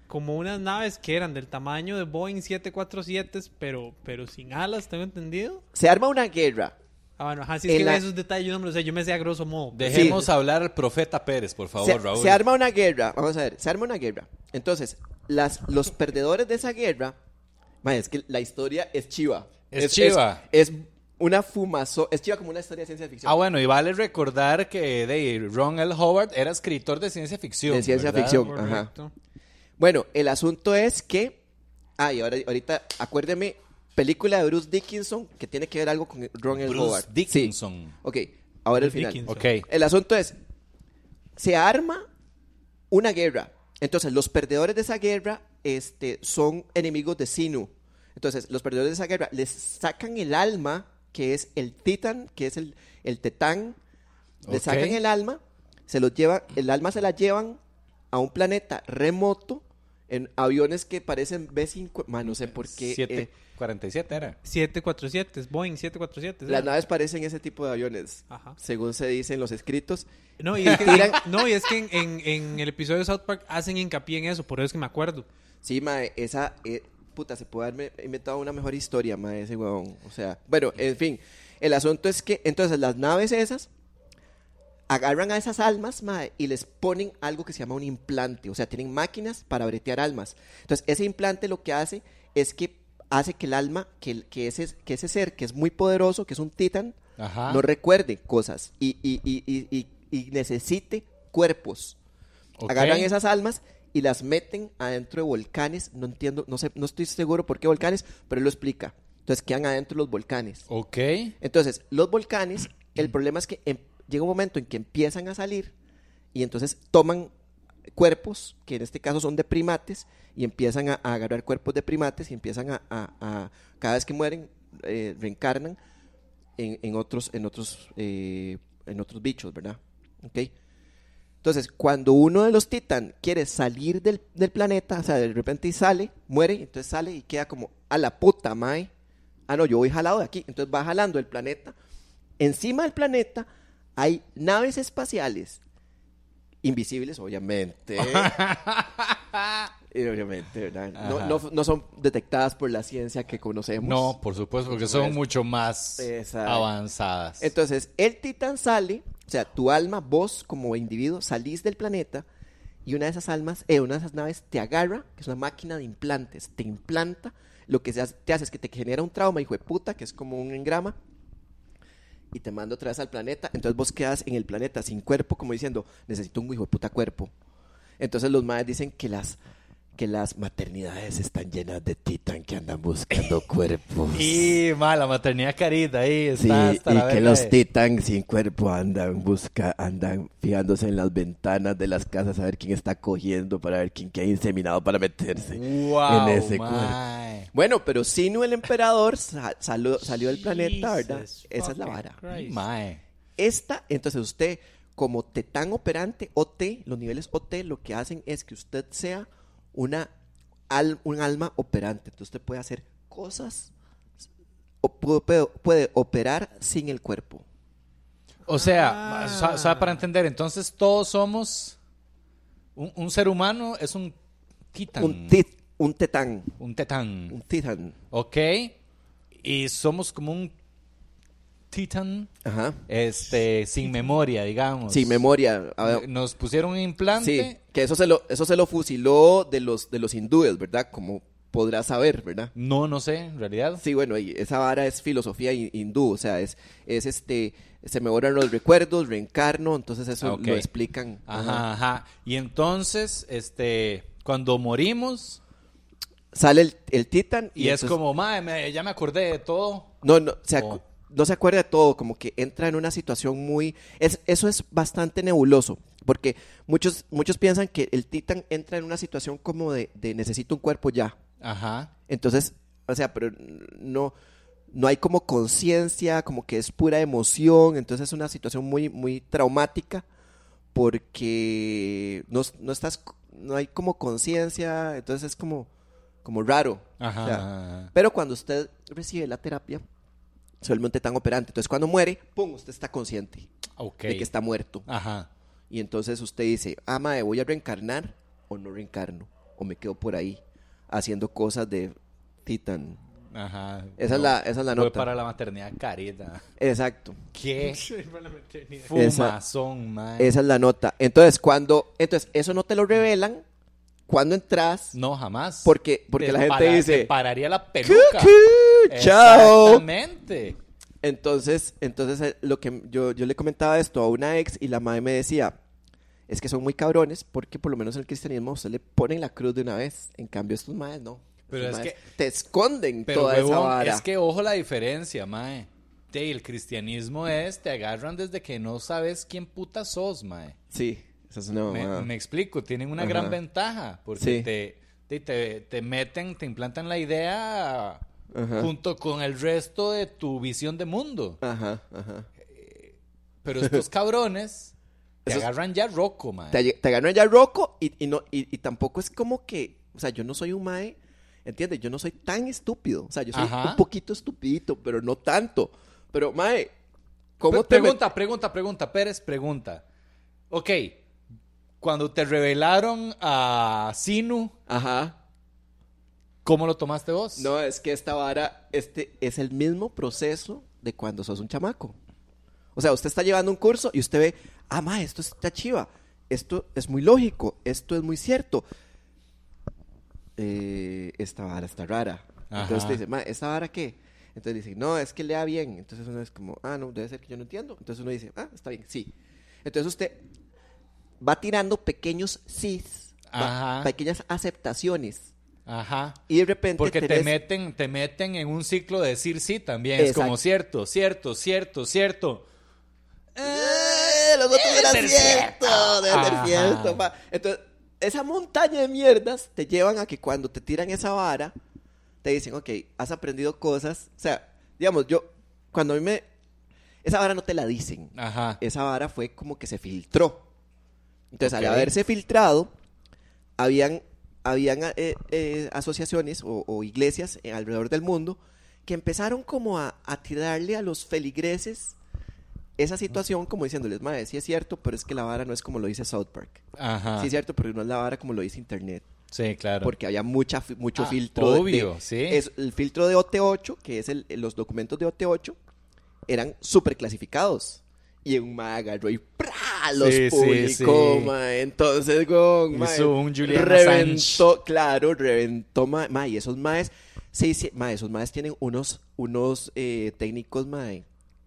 [SPEAKER 3] como unas naves que eran del tamaño de Boeing 747, pero, pero sin alas, ¿tengo entendido?
[SPEAKER 2] Se arma una guerra.
[SPEAKER 3] Ah, bueno, ajá, sí, es
[SPEAKER 2] En
[SPEAKER 3] que
[SPEAKER 2] la-
[SPEAKER 3] esos detalles yo no me los sé, yo me sé a grosso modo.
[SPEAKER 1] Dejemos hablar al profeta Pérez, por favor,
[SPEAKER 2] se,
[SPEAKER 1] Raúl.
[SPEAKER 2] se arma una guerra, vamos a ver, se arma una guerra. Entonces, las, los perdedores de esa guerra, es que la historia es chiva.
[SPEAKER 1] Es chiva.
[SPEAKER 2] Es, una fumazo, es chiva como una historia de ciencia ficción.
[SPEAKER 1] Ah, bueno, y vale recordar que de Ron L. Howard era escritor de ciencia ficción.
[SPEAKER 2] De ciencia
[SPEAKER 1] ¿verdad?
[SPEAKER 2] ficción. ajá.
[SPEAKER 3] Correcto.
[SPEAKER 2] Bueno, el asunto es que, ah, y ahora, ahorita, acuérdeme, película de Bruce Dickinson que tiene que ver algo con Ron L.
[SPEAKER 1] Bruce
[SPEAKER 2] Howard.
[SPEAKER 1] Dickinson.
[SPEAKER 2] Sí. Ok, ahora el final.
[SPEAKER 3] Dickinson.
[SPEAKER 1] Ok.
[SPEAKER 2] El asunto es, se arma una guerra. Entonces, los perdedores de esa guerra este, son enemigos de Sinu. Entonces, los perdedores de esa guerra les sacan el alma, que es el Titan, que es el, el Tetán. Le sacan el alma, se los llevan, el alma se la llevan a un planeta remoto en aviones que parecen B5, ma, no sé por qué. eh,
[SPEAKER 1] 747 era.
[SPEAKER 3] 747, es Boeing 747. ¿sí?
[SPEAKER 2] las naves parecen ese tipo de aviones,
[SPEAKER 3] Ajá.
[SPEAKER 2] según se dice en los escritos.
[SPEAKER 3] No, y es que,
[SPEAKER 2] Tiran-
[SPEAKER 3] no, y es que en, en- en el episodio de South Park hacen hincapié en eso, por eso es que me acuerdo.
[SPEAKER 2] Sí, mae, esa, eh, puta, se puede haber inventado una mejor historia, mae, ese huevón. O sea, bueno, en fin, el asunto es que, entonces, las naves esas agarran a esas almas, mae, y les ponen algo que se llama un implante. O sea, tienen máquinas para bretear almas. Entonces, ese implante lo que hace es que hace que el alma, que, que, ese, que ese ser que es muy poderoso, que es un titán,
[SPEAKER 1] Ajá.
[SPEAKER 2] no recuerde cosas y, y, y, y, necesite cuerpos. Agarran esas almas y las meten adentro de volcanes. No entiendo, no sé, no estoy seguro por qué volcanes, pero él lo explica. Entonces quedan adentro los volcanes.
[SPEAKER 1] Ok.
[SPEAKER 2] Entonces, los volcanes, el problema es que em- llega un momento en que empiezan a salir y entonces toman cuerpos, que en este caso son de primates, y empiezan a, agarrar cuerpos de primates y empiezan a, a- a- cada vez que mueren, eh, reencarnan en, en otros, en otros, eh, en otros bichos, ¿verdad? ¿Ok? Entonces, cuando uno de los titán quiere salir del, del planeta, o sea, de repente sale, muere, entonces sale y queda como a la puta, mae. Ah, no, yo voy jalado de aquí. Entonces va jalando el planeta. Encima del planeta hay naves espaciales invisibles, obviamente. Y obviamente, ¿verdad? No, no, no son detectadas por la ciencia que conocemos.
[SPEAKER 1] No, por supuesto, porque son mucho más
[SPEAKER 2] Exacto.
[SPEAKER 1] avanzadas.
[SPEAKER 2] Entonces, el titán sale, o sea, tu alma, vos como individuo, salís del planeta y una de esas almas, eh, una de esas naves te agarra, que es una máquina de implantes, te implanta, lo que se hace- te hace es que te genera un trauma, hijo de puta, que es como un engrama, y te manda otra vez al planeta, entonces vos quedas en el planeta sin cuerpo, como diciendo, necesito un hijo de puta cuerpo. Entonces los madres dicen que las que las maternidades están llenas de titán que andan buscando cuerpos.
[SPEAKER 1] Y, ma, la maternidad carita ahí
[SPEAKER 2] Sí,
[SPEAKER 1] está hasta
[SPEAKER 2] y
[SPEAKER 1] la
[SPEAKER 2] que los titán sin cuerpo andan busca, andan fijándose en las ventanas de las casas a ver quién está cogiendo para ver quién que ha inseminado para meterse
[SPEAKER 1] Wow,
[SPEAKER 2] en ese cuerpo. Bueno, pero Sinu el emperador sa- salió, salió del planeta, ¿verdad? Esa es la vara.
[SPEAKER 1] Mae.
[SPEAKER 2] Esta, entonces usted, como tetán operante, OT, los niveles OT, lo que hacen es que usted sea una al- un alma operante. Entonces usted puede hacer cosas, o puede, puede operar sin el cuerpo.
[SPEAKER 1] O sea,
[SPEAKER 3] Ah.
[SPEAKER 1] para entender, entonces todos somos. Un, un ser humano es un titán.
[SPEAKER 2] Un, tit- un tetán,
[SPEAKER 1] Un tetán.
[SPEAKER 2] un titán.
[SPEAKER 1] Ok. Y somos como un titán
[SPEAKER 2] Ajá.
[SPEAKER 1] este, sin memoria, digamos.
[SPEAKER 2] Sin memoria. A ver,
[SPEAKER 1] Nos pusieron un implante.
[SPEAKER 2] Sí, que eso se lo, eso se lo fusiló de los, de los hindúes, ¿verdad? Como podrás saber, ¿verdad?
[SPEAKER 1] No, no sé, en realidad.
[SPEAKER 2] Sí, bueno, y esa vara es filosofía hi- hindú, o sea, es, es este, se me borran los recuerdos, reencarno, entonces eso
[SPEAKER 1] Ah,
[SPEAKER 2] lo explican.
[SPEAKER 1] Ajá, ajá. Y entonces, este, cuando morimos,
[SPEAKER 2] Sale el, el titán
[SPEAKER 1] y, es
[SPEAKER 2] entonces-
[SPEAKER 1] como, madre, me- ya me acordé de todo.
[SPEAKER 2] No, no, se acu-
[SPEAKER 1] Oh.
[SPEAKER 2] No se acuerda de todo, como que entra en una situación muy... Es, eso es bastante nebuloso, porque muchos, muchos piensan que el titán entra en una situación como de, de necesito un cuerpo ya.
[SPEAKER 1] Ajá.
[SPEAKER 2] Entonces, o sea, pero no, no hay como conciencia, como que es pura emoción, entonces es una situación muy, muy traumática porque no, no estás, no hay como conciencia, entonces es como, como raro.
[SPEAKER 1] Ajá.
[SPEAKER 2] O sea,
[SPEAKER 1] ajá.
[SPEAKER 2] pero cuando usted recibe la terapia, se vuelve un tetán operante. Entonces, cuando muere, ¡pum! Usted está consciente
[SPEAKER 1] Ok.
[SPEAKER 2] de que está muerto.
[SPEAKER 1] Ajá.
[SPEAKER 2] Y entonces usted dice, ah, mae, ¿voy a reencarnar o no reencarno? O me quedo por ahí haciendo cosas de titán.
[SPEAKER 1] Ajá.
[SPEAKER 2] Esa es la- esa es la
[SPEAKER 1] Fue
[SPEAKER 2] nota.
[SPEAKER 1] para la maternidad carita.
[SPEAKER 2] Exacto.
[SPEAKER 1] Qué fumazón, mae.
[SPEAKER 2] Esa es la nota. Entonces, cuando, entonces, eso no te lo revelan cuando entras,
[SPEAKER 1] No, jamás.
[SPEAKER 2] porque, porque
[SPEAKER 1] Te
[SPEAKER 2] la gente
[SPEAKER 1] para-
[SPEAKER 2] dice,
[SPEAKER 1] te pararía la peluca.
[SPEAKER 2] "Cucú, chao.
[SPEAKER 1] Exactamente.
[SPEAKER 2] Entonces, entonces eh, lo que yo, yo le comentaba esto a una ex y la madre me decía, es que son muy cabrones porque por lo menos en el cristianismo usted le ponen la cruz de una vez. En cambio, estos madres no.
[SPEAKER 1] Pero
[SPEAKER 2] Estos
[SPEAKER 1] es que-
[SPEAKER 2] te esconden
[SPEAKER 1] Pero,
[SPEAKER 2] toda esa vara.
[SPEAKER 1] es que ojo la diferencia, mae. De, el cristianismo es, te agarran desde que no sabes quién puta sos, mae.
[SPEAKER 2] Sí, esa es una
[SPEAKER 1] Me, explico, tienen una
[SPEAKER 2] Ajá.
[SPEAKER 1] gran ventaja porque
[SPEAKER 2] Sí.
[SPEAKER 1] te, te, te, te meten, te implantan la idea
[SPEAKER 2] Ajá.
[SPEAKER 1] junto con el resto de tu visión de mundo.
[SPEAKER 2] Ajá, ajá.
[SPEAKER 1] Pero estos cabrones te
[SPEAKER 2] Esos-
[SPEAKER 1] agarran ya roco, mae.
[SPEAKER 2] Te, te agarran ya roco y, y no, y, y tampoco es como que, o sea, yo no soy un mae, ¿entiendes? Yo no soy tan estúpido. O sea, yo soy
[SPEAKER 1] Ajá.
[SPEAKER 2] un poquito estupidito, pero no tanto. Pero, mae, ¿cómo te
[SPEAKER 1] pregunta, pregunta, pregunta, Pérez, pregunta. Ok, cuando te revelaron a Sinu,
[SPEAKER 2] Ajá.
[SPEAKER 1] ¿Cómo lo tomaste vos?
[SPEAKER 2] No, es que esta vara, este es el mismo proceso de cuando sos un chamaco. O sea, usted está llevando un curso y usted ve, ah, ma, esto está chiva, esto es muy lógico, esto es muy cierto. Eh, esta vara está rara. Entonces usted dice, ma, ¿esta vara qué? Entonces dice, no, es que lea bien. Entonces uno es como, ah, no, debe ser que yo no entiendo. Entonces uno dice, ah, está bien, sí. Entonces usted va tirando pequeños sís, pequeñas aceptaciones.
[SPEAKER 1] Ajá.
[SPEAKER 2] Y de repente
[SPEAKER 1] Porque te meten, te meten en un ciclo de decir sí también. Es como cierto, cierto, cierto, cierto.
[SPEAKER 2] ¡Eh! Los otros
[SPEAKER 1] Debe
[SPEAKER 2] eran cierto,
[SPEAKER 1] cierto.
[SPEAKER 2] debe ser
[SPEAKER 1] Ajá.
[SPEAKER 2] cierto. pa. Entonces, esa montaña de mierdas te llevan a que cuando te tiran esa vara, te dicen, ok, has aprendido cosas. O sea, digamos, yo, cuando a mí me. Esa vara no te la dicen.
[SPEAKER 1] Ajá.
[SPEAKER 2] Esa vara fue como que se filtró. Entonces,
[SPEAKER 1] Ok.
[SPEAKER 2] al haberse filtrado, habían, habían eh, eh, asociaciones o, o iglesias eh, alrededor del mundo que empezaron como a, a tirarle a los feligreses esa situación como diciéndoles, madre, sí es cierto, pero es que la vara no es como lo dice South Park.
[SPEAKER 1] Ajá.
[SPEAKER 2] Sí es cierto, pero no es la vara como lo dice Internet.
[SPEAKER 1] Sí, claro.
[SPEAKER 2] Porque había mucha, mucho
[SPEAKER 1] Ah,
[SPEAKER 2] filtro.
[SPEAKER 1] obvio,
[SPEAKER 2] de-
[SPEAKER 1] sí.
[SPEAKER 2] es el filtro de OT8, que es el, los documentos de OT8, eran súper clasificados. Y un mae agarró y ¡prá! Los
[SPEAKER 1] Sí,
[SPEAKER 2] publicó,
[SPEAKER 1] sí.
[SPEAKER 2] mae. Entonces, gon, mae,
[SPEAKER 1] Hizo un Julian
[SPEAKER 2] Reventó, claro, reventó, mae. mae, y esos maes, sí, sí, mae, esos maes tienen unos, unos eh, técnicos, mae,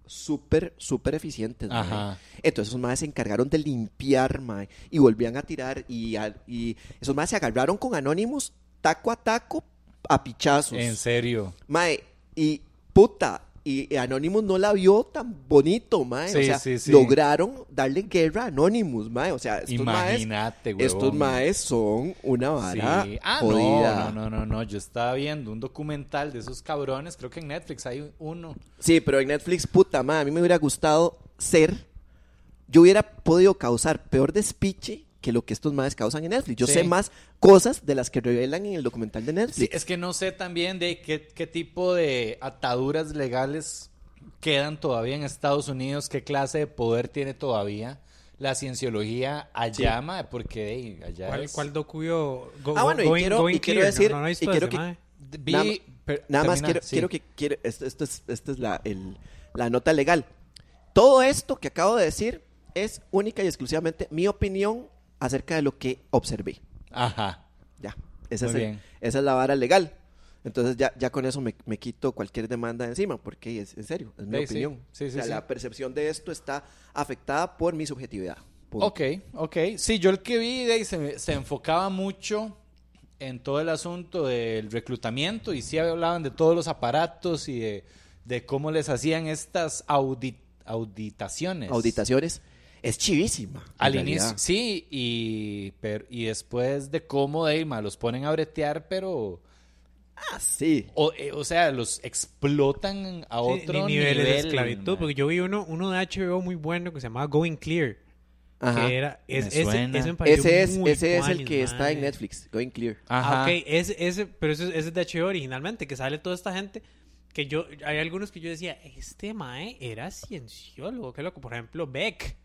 [SPEAKER 2] súper, súper eficientes.
[SPEAKER 1] Ajá.
[SPEAKER 2] Entonces esos maes se encargaron de limpiar, mae, y volvían a tirar, y, a- y esos maes se agarraron con Anonymous taco a taco a pichazos.
[SPEAKER 1] En serio.
[SPEAKER 2] Mae, y puta, y Anonymous no la vio tan bonito, mae. o
[SPEAKER 1] Sí,
[SPEAKER 2] sea,
[SPEAKER 1] sí, sí.
[SPEAKER 2] lograron darle guerra a Anonymous, mae. O sea, estos maes,
[SPEAKER 1] Imagínate, güey.
[SPEAKER 2] estos maes son una vara
[SPEAKER 1] Sí. Ah,
[SPEAKER 2] jodida.
[SPEAKER 1] no, no, no, no, no. Yo estaba viendo un documental de esos cabrones. Creo que en Netflix hay uno.
[SPEAKER 2] Sí, pero en Netflix, puta, mae, a mí me hubiera gustado ser... Yo hubiera podido causar peor despiche que lo que estos maes causan en Netflix. Yo
[SPEAKER 1] Sí.
[SPEAKER 2] sé más cosas de las que revelan en el documental de Netflix.
[SPEAKER 1] Sí, es que no sé también de qué, qué tipo de ataduras legales quedan todavía en Estados Unidos, qué clase de poder tiene todavía la cienciología allá, mae, porque allá
[SPEAKER 3] ¿Cuál,
[SPEAKER 1] es-
[SPEAKER 3] cuál docu vio? Go-
[SPEAKER 2] Ah,
[SPEAKER 3] go-
[SPEAKER 2] bueno, y quiero- y decir-
[SPEAKER 3] No, no,
[SPEAKER 2] y quiero que- Nada-
[SPEAKER 1] per-
[SPEAKER 2] Nada más quiero,
[SPEAKER 1] sí.
[SPEAKER 2] quiero que quiero, esto, esto es, esta es la, el- la nota legal. Todo esto que acabo de decir es única y exclusivamente mi opinión acerca de lo que observé.
[SPEAKER 1] Ajá.
[SPEAKER 2] Ya, esa, es, el- esa es la vara legal. Entonces ya, ya con eso me, me quito cualquier demanda de encima, porque es en serio, es mi
[SPEAKER 1] Sí,
[SPEAKER 2] opinión.
[SPEAKER 1] Sí, sí,
[SPEAKER 2] o sea, la percepción de esto está afectada por mi subjetividad. Punto.
[SPEAKER 1] Ok, ok. Sí, yo el que vi de ahí se, se enfocaba mucho en todo el asunto del reclutamiento y sí hablaban de todos los aparatos y de, de cómo les hacían estas audit- auditaciones.
[SPEAKER 2] Auditaciones es chivísima.
[SPEAKER 1] Al
[SPEAKER 2] realidad.
[SPEAKER 1] inicio, sí, y, pero, y después de cómo de ahí, ma, los ponen a bretear, pero...
[SPEAKER 2] Ah, sí.
[SPEAKER 1] O, eh, o sea, los explotan a
[SPEAKER 3] Sí,
[SPEAKER 1] otro nivel.
[SPEAKER 3] de esclavitud,
[SPEAKER 1] ma.
[SPEAKER 3] porque yo vi uno, uno de HBO muy bueno que se llamaba Going Clear.
[SPEAKER 2] Ajá.
[SPEAKER 3] Que era, es,
[SPEAKER 1] Me
[SPEAKER 3] ese,
[SPEAKER 1] suena.
[SPEAKER 3] ese
[SPEAKER 2] Ese es,
[SPEAKER 3] muy
[SPEAKER 2] ese es el que está en. Netflix, Going Clear.
[SPEAKER 1] Ajá.
[SPEAKER 3] Ah, ok, ese, ese, pero ese, ese es de HBO originalmente, que sale toda esta gente que yo, hay algunos que yo decía, este mae era cienciólogo, qué loco, por ejemplo, Beck.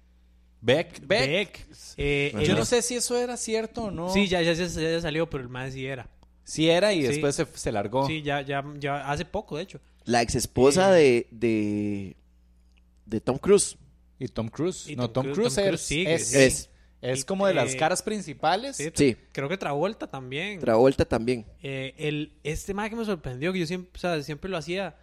[SPEAKER 1] Beck, Beck.
[SPEAKER 3] Beck. Eh.
[SPEAKER 1] Yo no sé si eso era cierto o no.
[SPEAKER 3] Sí, ya, ya, ya, ya salió, pero el mae sí era.
[SPEAKER 1] Sí era y
[SPEAKER 3] Sí.
[SPEAKER 1] después se, se largó.
[SPEAKER 3] Sí, ya, ya, ya, hace poco, de hecho.
[SPEAKER 2] La ex esposa
[SPEAKER 3] Eh.
[SPEAKER 2] de, de, de Tom Cruise.
[SPEAKER 1] Y Tom Cruise.
[SPEAKER 3] Y
[SPEAKER 1] no,
[SPEAKER 3] Tom
[SPEAKER 1] Tom,
[SPEAKER 3] Cruise-
[SPEAKER 1] Cruise,
[SPEAKER 3] Tom
[SPEAKER 1] es,
[SPEAKER 3] Cruise sigue,
[SPEAKER 1] es,
[SPEAKER 3] sí.
[SPEAKER 2] Es.
[SPEAKER 1] es
[SPEAKER 3] Y,
[SPEAKER 1] como de las caras principales.
[SPEAKER 3] Sí,
[SPEAKER 2] Sí.
[SPEAKER 3] Creo que Travolta también.
[SPEAKER 2] Travolta también.
[SPEAKER 3] Eh, el, este mae que me sorprendió, que yo siempre, o sea, siempre lo hacía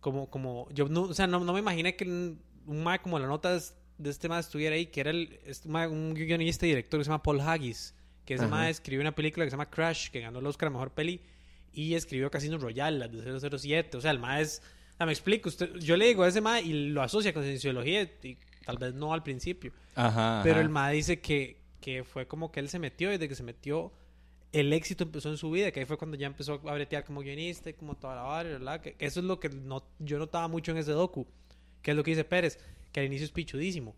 [SPEAKER 3] como, como, yo no, o sea, no, no me imaginé que un, un como la nota es- de este mae estuviera ahí, que era el, este un guionista y director que se llama Paul Haggis, que ese mae escribió una película que se llama Crash, que ganó el Oscar a Mejor Peli, y escribió Casino Royale, las de 007, o sea, el mae es, sea, me explico, usted, yo le digo a ese mae y lo asocia con cienciología, y tal vez no al principio,
[SPEAKER 1] Ajá.
[SPEAKER 3] pero
[SPEAKER 1] ajá.
[SPEAKER 3] el mae dice que, que fue como que él se metió, y desde que se metió, el éxito empezó en su vida, que ahí fue cuando ya empezó a bretear como guionista y como toda la vara, ¿verdad? Que eso es lo que no, yo notaba mucho en ese docu, que es lo que dice Pérez, que al inicio es pichudísimo.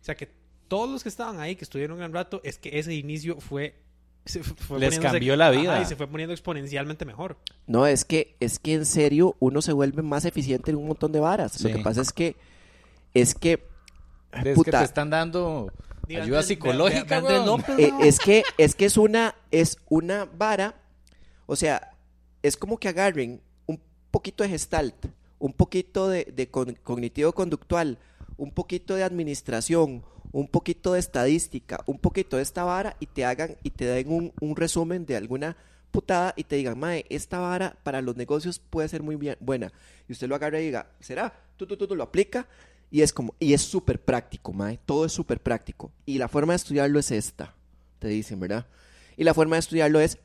[SPEAKER 3] O sea, que todos los que estaban ahí, que estuvieron un gran rato, es que ese inicio fue... se fue
[SPEAKER 1] Les cambió la vida.
[SPEAKER 3] Ajá, y se fue poniendo exponencialmente mejor.
[SPEAKER 2] No, es que, es que en serio uno se vuelve más eficiente en un montón de varas. Lo que pasa es que, es que,
[SPEAKER 1] Es que te están dando ayuda
[SPEAKER 3] antes-
[SPEAKER 1] psicológica,
[SPEAKER 2] eh, es que, es que es una, es una vara, o sea, es como que agarren un poquito de gestalt, un poquito de, de con- cognitivo-conductual, un poquito de administración, un poquito de estadística, un poquito de esta vara y te hagan y te den un, resumen de alguna putada y te digan, mae, esta vara para los negocios puede ser muy bien, buena. Y usted lo agarra y diga, ¿será? Tú, tú, tú, tú lo aplica y es como, y es súper práctico, mae, todo es súper práctico. Y la forma de estudiarlo es esta, te dicen, ¿verdad? Y la forma de estudiarlo es,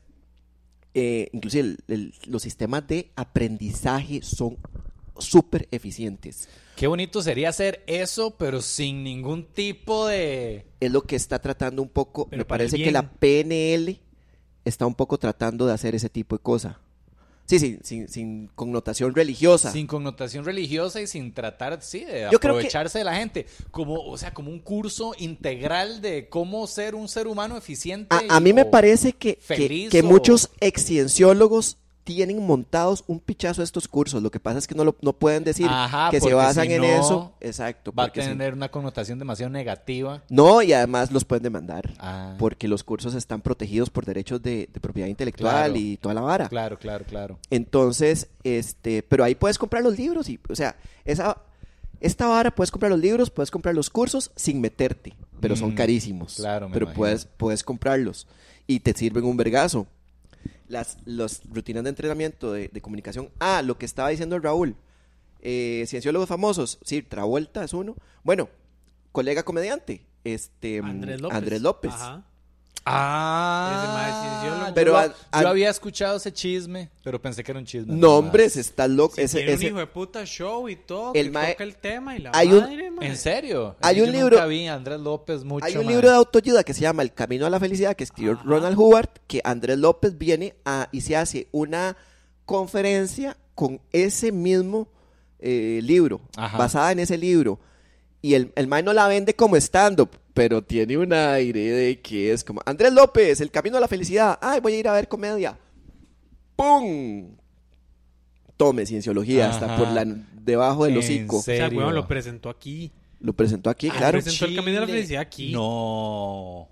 [SPEAKER 2] eh, inclusive los sistemas de aprendizaje son súper eficientes.
[SPEAKER 1] Qué bonito sería hacer eso, pero sin ningún tipo de...
[SPEAKER 2] Es lo que está tratando un poco,
[SPEAKER 3] Pero
[SPEAKER 2] me parece que la PNL está un poco tratando de hacer ese tipo de cosa. Sí, sí, sin, sin connotación religiosa.
[SPEAKER 1] Sin connotación religiosa y sin tratar, sí, de
[SPEAKER 2] Yo creo que-
[SPEAKER 1] aprovecharse de la gente. Como, o sea, como un curso integral de cómo ser un ser humano eficiente.
[SPEAKER 2] A, mí me parece que, que,
[SPEAKER 1] feliz
[SPEAKER 2] que
[SPEAKER 1] o-
[SPEAKER 2] muchos excienciólogos tienen montados un pichazo de estos cursos. Lo que pasa es que no, lo, no pueden decir
[SPEAKER 1] Ajá,
[SPEAKER 2] que se basan
[SPEAKER 1] si
[SPEAKER 2] en
[SPEAKER 1] no,
[SPEAKER 2] eso. Exacto.
[SPEAKER 1] Va a tener una connotación demasiado negativa.
[SPEAKER 2] No, y además los pueden demandar.
[SPEAKER 1] Ah,
[SPEAKER 2] Porque los cursos están protegidos por derechos de, de propiedad intelectual
[SPEAKER 1] Claro.
[SPEAKER 2] y toda la vara.
[SPEAKER 1] claro, claro, claro.
[SPEAKER 2] Entonces, este, pero ahí puedes comprar los libros y, o sea, esa, esta vara puedes comprar los libros, puedes comprar los cursos sin meterte, pero son
[SPEAKER 1] Mm,
[SPEAKER 2] carísimos.
[SPEAKER 1] claro, me
[SPEAKER 2] Pero
[SPEAKER 1] imagino.
[SPEAKER 2] puedes, puedes comprarlos y te sirven un vergazo. Las los rutinas de entrenamiento de, de comunicación. Ah, lo que estaba diciendo Raúl. Eh, cienciólogos famosos. Sí, Travolta es uno. Bueno, colega comediante. Este,
[SPEAKER 3] Andrés López.
[SPEAKER 2] Andrés López.
[SPEAKER 3] Ajá.
[SPEAKER 1] Ah,
[SPEAKER 3] es
[SPEAKER 1] yo
[SPEAKER 2] Pero a-
[SPEAKER 1] yo había escuchado ese chisme, pero pensé que era un chisme.
[SPEAKER 2] No, hombre, se está loco.
[SPEAKER 3] Sí,
[SPEAKER 2] ese,
[SPEAKER 3] tiene
[SPEAKER 2] ese-
[SPEAKER 3] un hijo de puta show y todo.
[SPEAKER 2] El
[SPEAKER 3] que
[SPEAKER 2] mae-
[SPEAKER 3] toca el tema y la
[SPEAKER 2] Hay un-
[SPEAKER 3] madre, mae.
[SPEAKER 1] ¿En serio?
[SPEAKER 2] Hay
[SPEAKER 1] Yo
[SPEAKER 2] un
[SPEAKER 1] nunca
[SPEAKER 2] libro-
[SPEAKER 1] vi a Andrés López mucho.
[SPEAKER 2] Hay un
[SPEAKER 1] mae.
[SPEAKER 2] libro de autoayuda que se llama El Camino a la Felicidad que escribió
[SPEAKER 3] Ajá.
[SPEAKER 2] Ronald Howard, que Andrés López viene a, y se hace una conferencia con ese mismo eh, libro,
[SPEAKER 1] Ajá.
[SPEAKER 2] basada en ese libro. Y el, el man no la vende como stand-up, pero tiene un aire de que es como Andrés López, El Camino a la Felicidad. Ay, voy a ir a ver comedia. ¡Pum! Tome cienciología, hasta por la debajo del
[SPEAKER 1] ¿En
[SPEAKER 2] hocico.
[SPEAKER 3] O sea, weón, lo presentó aquí.
[SPEAKER 2] Lo presentó aquí,
[SPEAKER 3] Ah,
[SPEAKER 2] claro.
[SPEAKER 3] presentó el camino de la felicidad aquí.
[SPEAKER 1] No.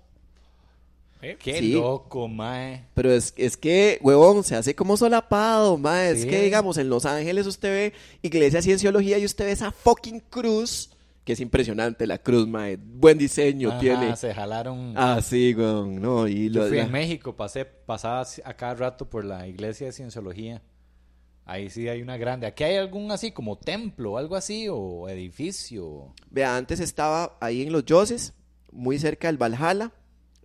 [SPEAKER 3] ¿Eh?
[SPEAKER 1] Qué
[SPEAKER 2] Sí.
[SPEAKER 1] loco, mae.
[SPEAKER 2] Pero es, es que, huevón, se hace como solapado, ma. Es que, digamos, en Los Ángeles usted ve Iglesia de Cienciología y usted ve esa fucking cruz, que es impresionante la cruz, ma. Buen diseño
[SPEAKER 1] Ajá,
[SPEAKER 2] tiene.
[SPEAKER 1] se jalaron.
[SPEAKER 2] Ah, sí, weón. No, y
[SPEAKER 1] Yo
[SPEAKER 2] lo,
[SPEAKER 1] fui
[SPEAKER 2] la-
[SPEAKER 1] en México, pasé, pasaba a cada rato por la iglesia de Cienciología. Ahí sí hay una grande. ¿Aquí hay algún así como templo, algo así, o edificio?
[SPEAKER 2] Vea, antes estaba ahí en Los Yoses, muy cerca del Valhalla,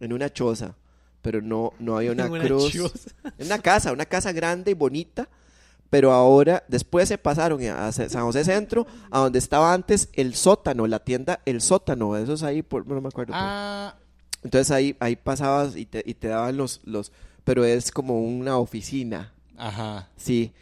[SPEAKER 2] en una choza. Pero no, no había una cruz.
[SPEAKER 3] choza.
[SPEAKER 2] En una casa, una casa grande y bonita. Pero ahora, después se pasaron a San José Centro, a donde estaba antes el sótano, la tienda El Sótano. Eso es ahí, por, no me acuerdo.
[SPEAKER 1] Ah,
[SPEAKER 2] Entonces ahí, ahí pasabas y te, y te daban los, los... Pero es como una oficina,
[SPEAKER 1] ajá.
[SPEAKER 2] sí.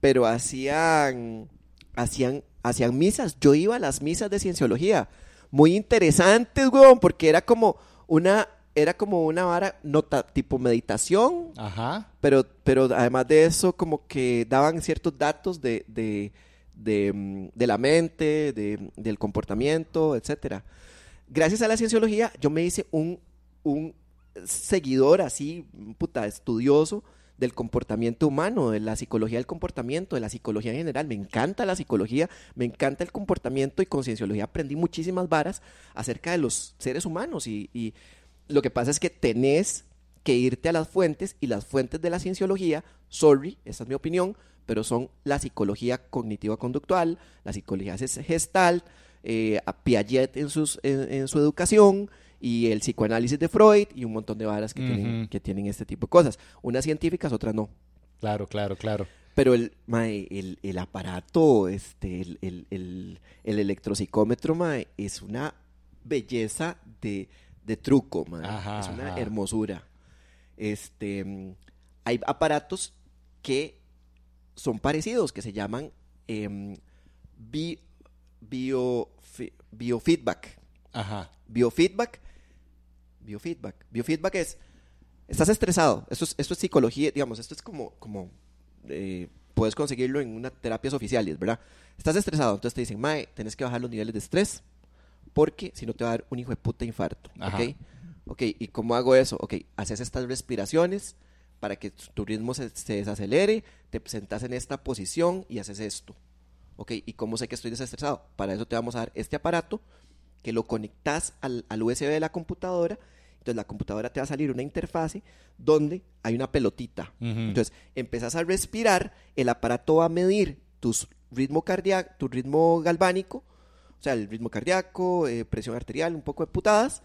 [SPEAKER 2] Pero hacían, hacían, hacían misas. Yo iba a las misas de cienciología. Muy interesantes, weón, porque era como una... Era como una vara nota, tipo meditación,
[SPEAKER 1] Ajá.
[SPEAKER 2] pero, pero además de eso, como que daban ciertos datos de, de, de, mm, de la mente, de- del comportamiento, etcétera. Gracias a la cienciología, yo me hice un, un seguidor así, puta, estudioso del comportamiento humano, de la psicología del comportamiento, de la psicología en general. Me encanta la psicología, me encanta el comportamiento y con cienciología aprendí muchísimas varas acerca de los seres humanos y, y lo que pasa es que tenés que irte a las fuentes y las fuentes de la cienciología, sorry, esa es mi opinión, pero son la psicología cognitiva conductual, la psicología ges- gestal, eh, a Piaget en, sus, en, en su educación y el psicoanálisis de Freud y un montón de varas que, tienen, que tienen este tipo de cosas. Unas científicas, otras no.
[SPEAKER 1] Claro, claro, claro.
[SPEAKER 2] Pero el, mae, el, el aparato, este, el, el, el, el electropsicómetro, mae, es una belleza de, de truco.
[SPEAKER 1] Ajá,
[SPEAKER 2] es una
[SPEAKER 1] ajá.
[SPEAKER 2] hermosura. Este, hay aparatos que son parecidos, que se llaman em, bi- bio- fi- biofeedback.
[SPEAKER 1] Ajá.
[SPEAKER 2] Biofeedback. Biofeedback. Biofeedback es. Estás estresado. Esto es, esto es psicología, digamos, esto es como. como eh, puedes conseguirlo en unas terapias oficiales, ¿verdad? Estás estresado, entonces te dicen, Mae, tenés que bajar los niveles de estrés porque si no te va a dar un hijo de puta infarto.
[SPEAKER 1] Ajá.
[SPEAKER 2] ¿Ok? Ok, ¿y cómo hago eso? Ok, haces estas respiraciones para que tu ritmo se, se desacelere, te sentas en esta posición y haces esto. Ok, ¿y cómo sé que estoy desestresado? Para eso te vamos a dar este aparato que lo conectas al, al USB de la computadora. Entonces la computadora te va a salir una interfase donde hay una pelotita. Entonces empezás a respirar, el aparato va a medir tus ritmo cardíaco, tu ritmo galvánico, o sea, el ritmo cardíaco, eh, presión arterial, un poco de putadas,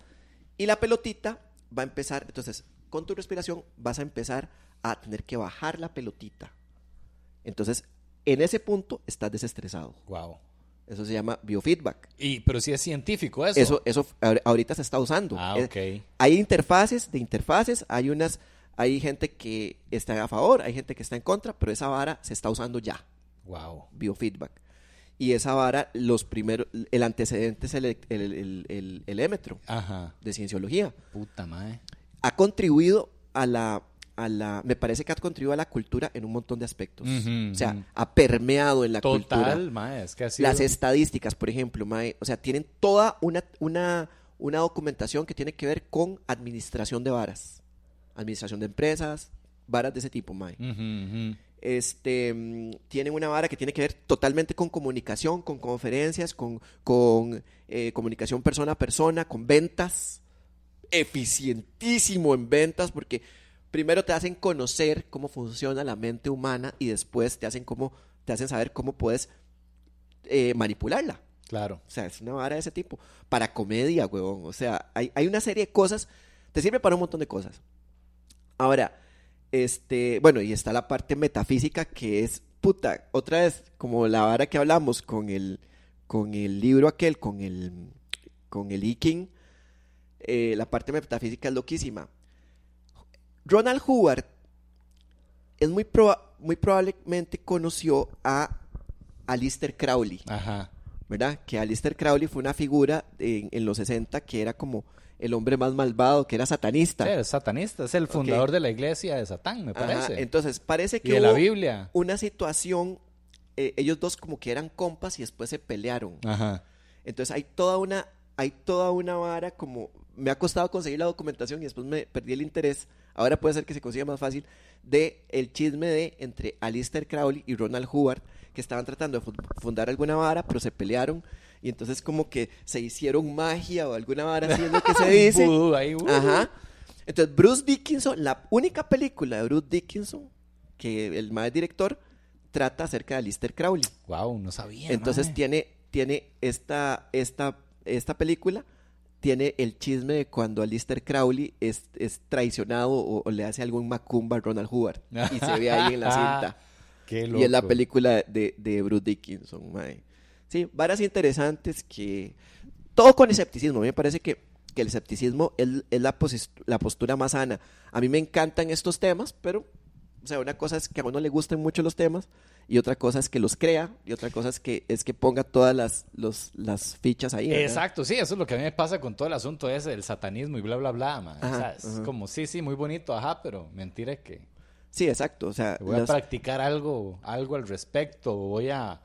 [SPEAKER 2] y la pelotita va a empezar, entonces con tu respiración vas a empezar a tener que bajar la pelotita. Entonces, en ese punto estás desestresado.
[SPEAKER 1] Wow.
[SPEAKER 2] Eso se llama biofeedback.
[SPEAKER 1] Y, pero sí es científico eso.
[SPEAKER 2] Eso, eso ahor- ahorita se está usando.
[SPEAKER 1] Ah,
[SPEAKER 2] Eh,
[SPEAKER 1] ok.
[SPEAKER 2] Hay interfaces de interfaces, hay unas, hay gente que está a favor, hay gente que está en contra, pero esa vara se está usando ya,
[SPEAKER 1] Wow.
[SPEAKER 2] biofeedback. Y esa vara, los primeros, el antecedente es el, el, el, el- el émetro
[SPEAKER 1] Ajá.
[SPEAKER 2] de cienciología.
[SPEAKER 1] Puta madre.
[SPEAKER 2] Ha contribuido a la, a la, me parece que ha contribuido a la cultura en un montón de aspectos. O sea, ha permeado en la cultura.
[SPEAKER 1] Total, mae. Es que ha sido...
[SPEAKER 2] Las estadísticas, por ejemplo, mae, o sea, tienen toda una, una, una documentación que tiene que ver con administración de varas. Administración de empresas, varas de ese tipo, mae.
[SPEAKER 1] Ujú.
[SPEAKER 2] Este, mm, tienen una vara que tiene que ver totalmente con comunicación, con conferencias, con, con eh, comunicación persona a persona, con ventas. Eficientísimo en ventas porque primero te hacen conocer cómo funciona la mente humana y después te hacen, cómo, te hacen saber cómo puedes eh, manipularla.
[SPEAKER 1] Claro.
[SPEAKER 2] O sea, es una vara de ese tipo. Para comedia, huevón. O sea, hay, hay una serie de cosas. Te sirve para un montón de cosas. Ahora, este, bueno, y está la parte metafísica que es, puta, otra vez, como la vara que hablamos con el, con el libro aquel, con el, con el Iking, eh, la parte metafísica es loquísima. Ronald Howard es muy, proba- muy probablemente conoció a Alistair Crowley.
[SPEAKER 1] Ajá.
[SPEAKER 2] ¿verdad? Que Alistair Crowley fue una figura en, en los 60 que era como el hombre más malvado, que era satanista.
[SPEAKER 1] Sí, es satanista, es el fundador de la iglesia de Satán, me
[SPEAKER 2] Ajá,
[SPEAKER 1] parece.
[SPEAKER 2] Entonces, parece
[SPEAKER 1] y
[SPEAKER 2] que
[SPEAKER 1] de la
[SPEAKER 2] hubo
[SPEAKER 1] Biblia.
[SPEAKER 2] una situación, eh, ellos dos como que eran compas y después se pelearon.
[SPEAKER 1] Ajá.
[SPEAKER 2] Entonces hay toda una, hay toda una vara como, me ha costado conseguir la documentación y después me perdí el interés, ahora puede ser que se consiga más fácil, de el chisme de entre Alistair Crowley y Ronald Howard, que estaban tratando de fu- fundar alguna vara, pero se pelearon y entonces como que se hicieron magia o alguna vara así es lo que se dice.
[SPEAKER 1] Vudú ahí.
[SPEAKER 2] Ajá. Entonces, Bruce Dickinson, la única película de Bruce Dickinson que el más director trata acerca de Alistair Crowley.
[SPEAKER 1] Wow, no sabía.
[SPEAKER 2] Entonces tiene, tiene esta, esta, esta película, tiene el chisme de cuando Alistair Crowley es, es traicionado o, o le hace algún macumba a Ronald Howard. Y se ve ahí en la cinta.
[SPEAKER 1] Qué
[SPEAKER 2] Y es la
[SPEAKER 1] loco.
[SPEAKER 2] película de, de Bruce Dickinson, mae. Sí, varas interesantes que... Todo con escepticismo. A mí me parece que, que el escepticismo es, es la, la postura más sana. A mí me encantan estos temas, pero... O sea, una cosa es que a uno le gusten mucho los temas y otra cosa es que los crea y otra cosa es que, es que ponga todas las, los- las fichas ahí. ¿verdad?
[SPEAKER 1] Exacto, sí, eso es lo que a mí me pasa con todo el asunto ese del satanismo y bla, bla, bla, man.
[SPEAKER 2] Ajá,
[SPEAKER 1] o sea, es
[SPEAKER 2] ajá.
[SPEAKER 1] como, sí, sí, muy bonito, ajá, pero mentira que
[SPEAKER 2] Sí, exacto. O sea,
[SPEAKER 1] voy a
[SPEAKER 2] los-
[SPEAKER 1] practicar algo, algo al respecto, voy a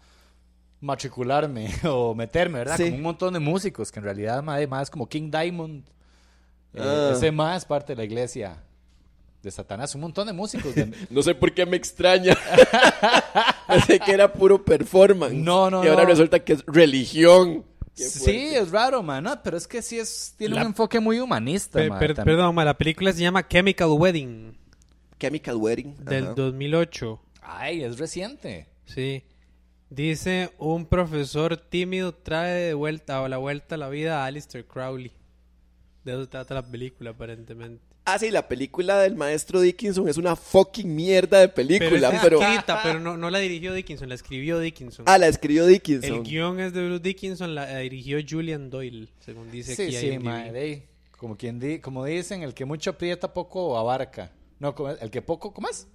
[SPEAKER 1] matricularme o meterme, ¿verdad?
[SPEAKER 2] Sí.
[SPEAKER 1] Como un montón de músicos que en realidad más, más como King Diamond, eh,
[SPEAKER 2] Ah.
[SPEAKER 1] ese más es parte de la iglesia de Satanás, un montón de músicos. de-
[SPEAKER 2] No sé por qué me extraña. Pensé que era puro performance.
[SPEAKER 1] No, no,
[SPEAKER 2] Y ahora
[SPEAKER 1] no.
[SPEAKER 2] resulta que es religión.
[SPEAKER 1] Sí, es raro, man, no, pero es que sí es, tiene
[SPEAKER 3] La-
[SPEAKER 1] un enfoque muy humanista,
[SPEAKER 3] Per-
[SPEAKER 1] man,
[SPEAKER 3] per-
[SPEAKER 1] también.
[SPEAKER 3] perdón, ma, la película se llama Chemical Wedding
[SPEAKER 2] Chemical Wedding.
[SPEAKER 3] del
[SPEAKER 2] ajá.
[SPEAKER 3] 2008.
[SPEAKER 1] Ay, es reciente.
[SPEAKER 3] Sí. Dice, un profesor tímido trae de vuelta a la vuelta a la vida a Alistair Crowley. De eso trata la película, aparentemente.
[SPEAKER 2] Ah, sí, la película del maestro Dickinson es una fucking mierda de película,
[SPEAKER 3] es
[SPEAKER 2] pero...
[SPEAKER 3] escrita, pero no, no la dirigió Dickinson, la escribió Dickinson.
[SPEAKER 2] Ah, la escribió Dickinson.
[SPEAKER 3] El guion es de Bruce Dickinson, la, la dirigió Julian Doyle, según dice
[SPEAKER 1] Sí,
[SPEAKER 3] aquí.
[SPEAKER 1] sí, de ahí, como quien di- como dicen, el que mucho aprieta poco abarca. No, como- el que poco, ¿cómo es?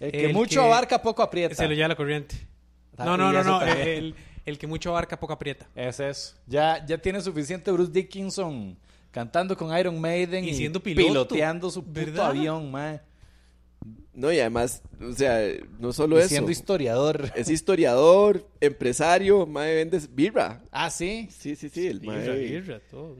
[SPEAKER 1] El que
[SPEAKER 3] El
[SPEAKER 1] mucho
[SPEAKER 3] que-
[SPEAKER 1] abarca poco aprieta.
[SPEAKER 3] Se lo lleva la corriente. No, no, no, no. El, el que mucho abarca, poco aprieta.
[SPEAKER 1] Es eso. Ya, ya tiene suficiente Bruce Dickinson cantando con Iron Maiden
[SPEAKER 3] Y
[SPEAKER 1] y,
[SPEAKER 3] siendo piloto,
[SPEAKER 1] piloteando su puto
[SPEAKER 3] ¿verdad?
[SPEAKER 1] avión, mae.
[SPEAKER 2] No, y además, o sea, no solo
[SPEAKER 1] Y
[SPEAKER 2] eso.
[SPEAKER 1] siendo historiador.
[SPEAKER 2] Es historiador, empresario, mae vendes birra.
[SPEAKER 1] Ah, sí.
[SPEAKER 2] Sí, sí, sí, el mae-
[SPEAKER 3] Birra, birra, todo.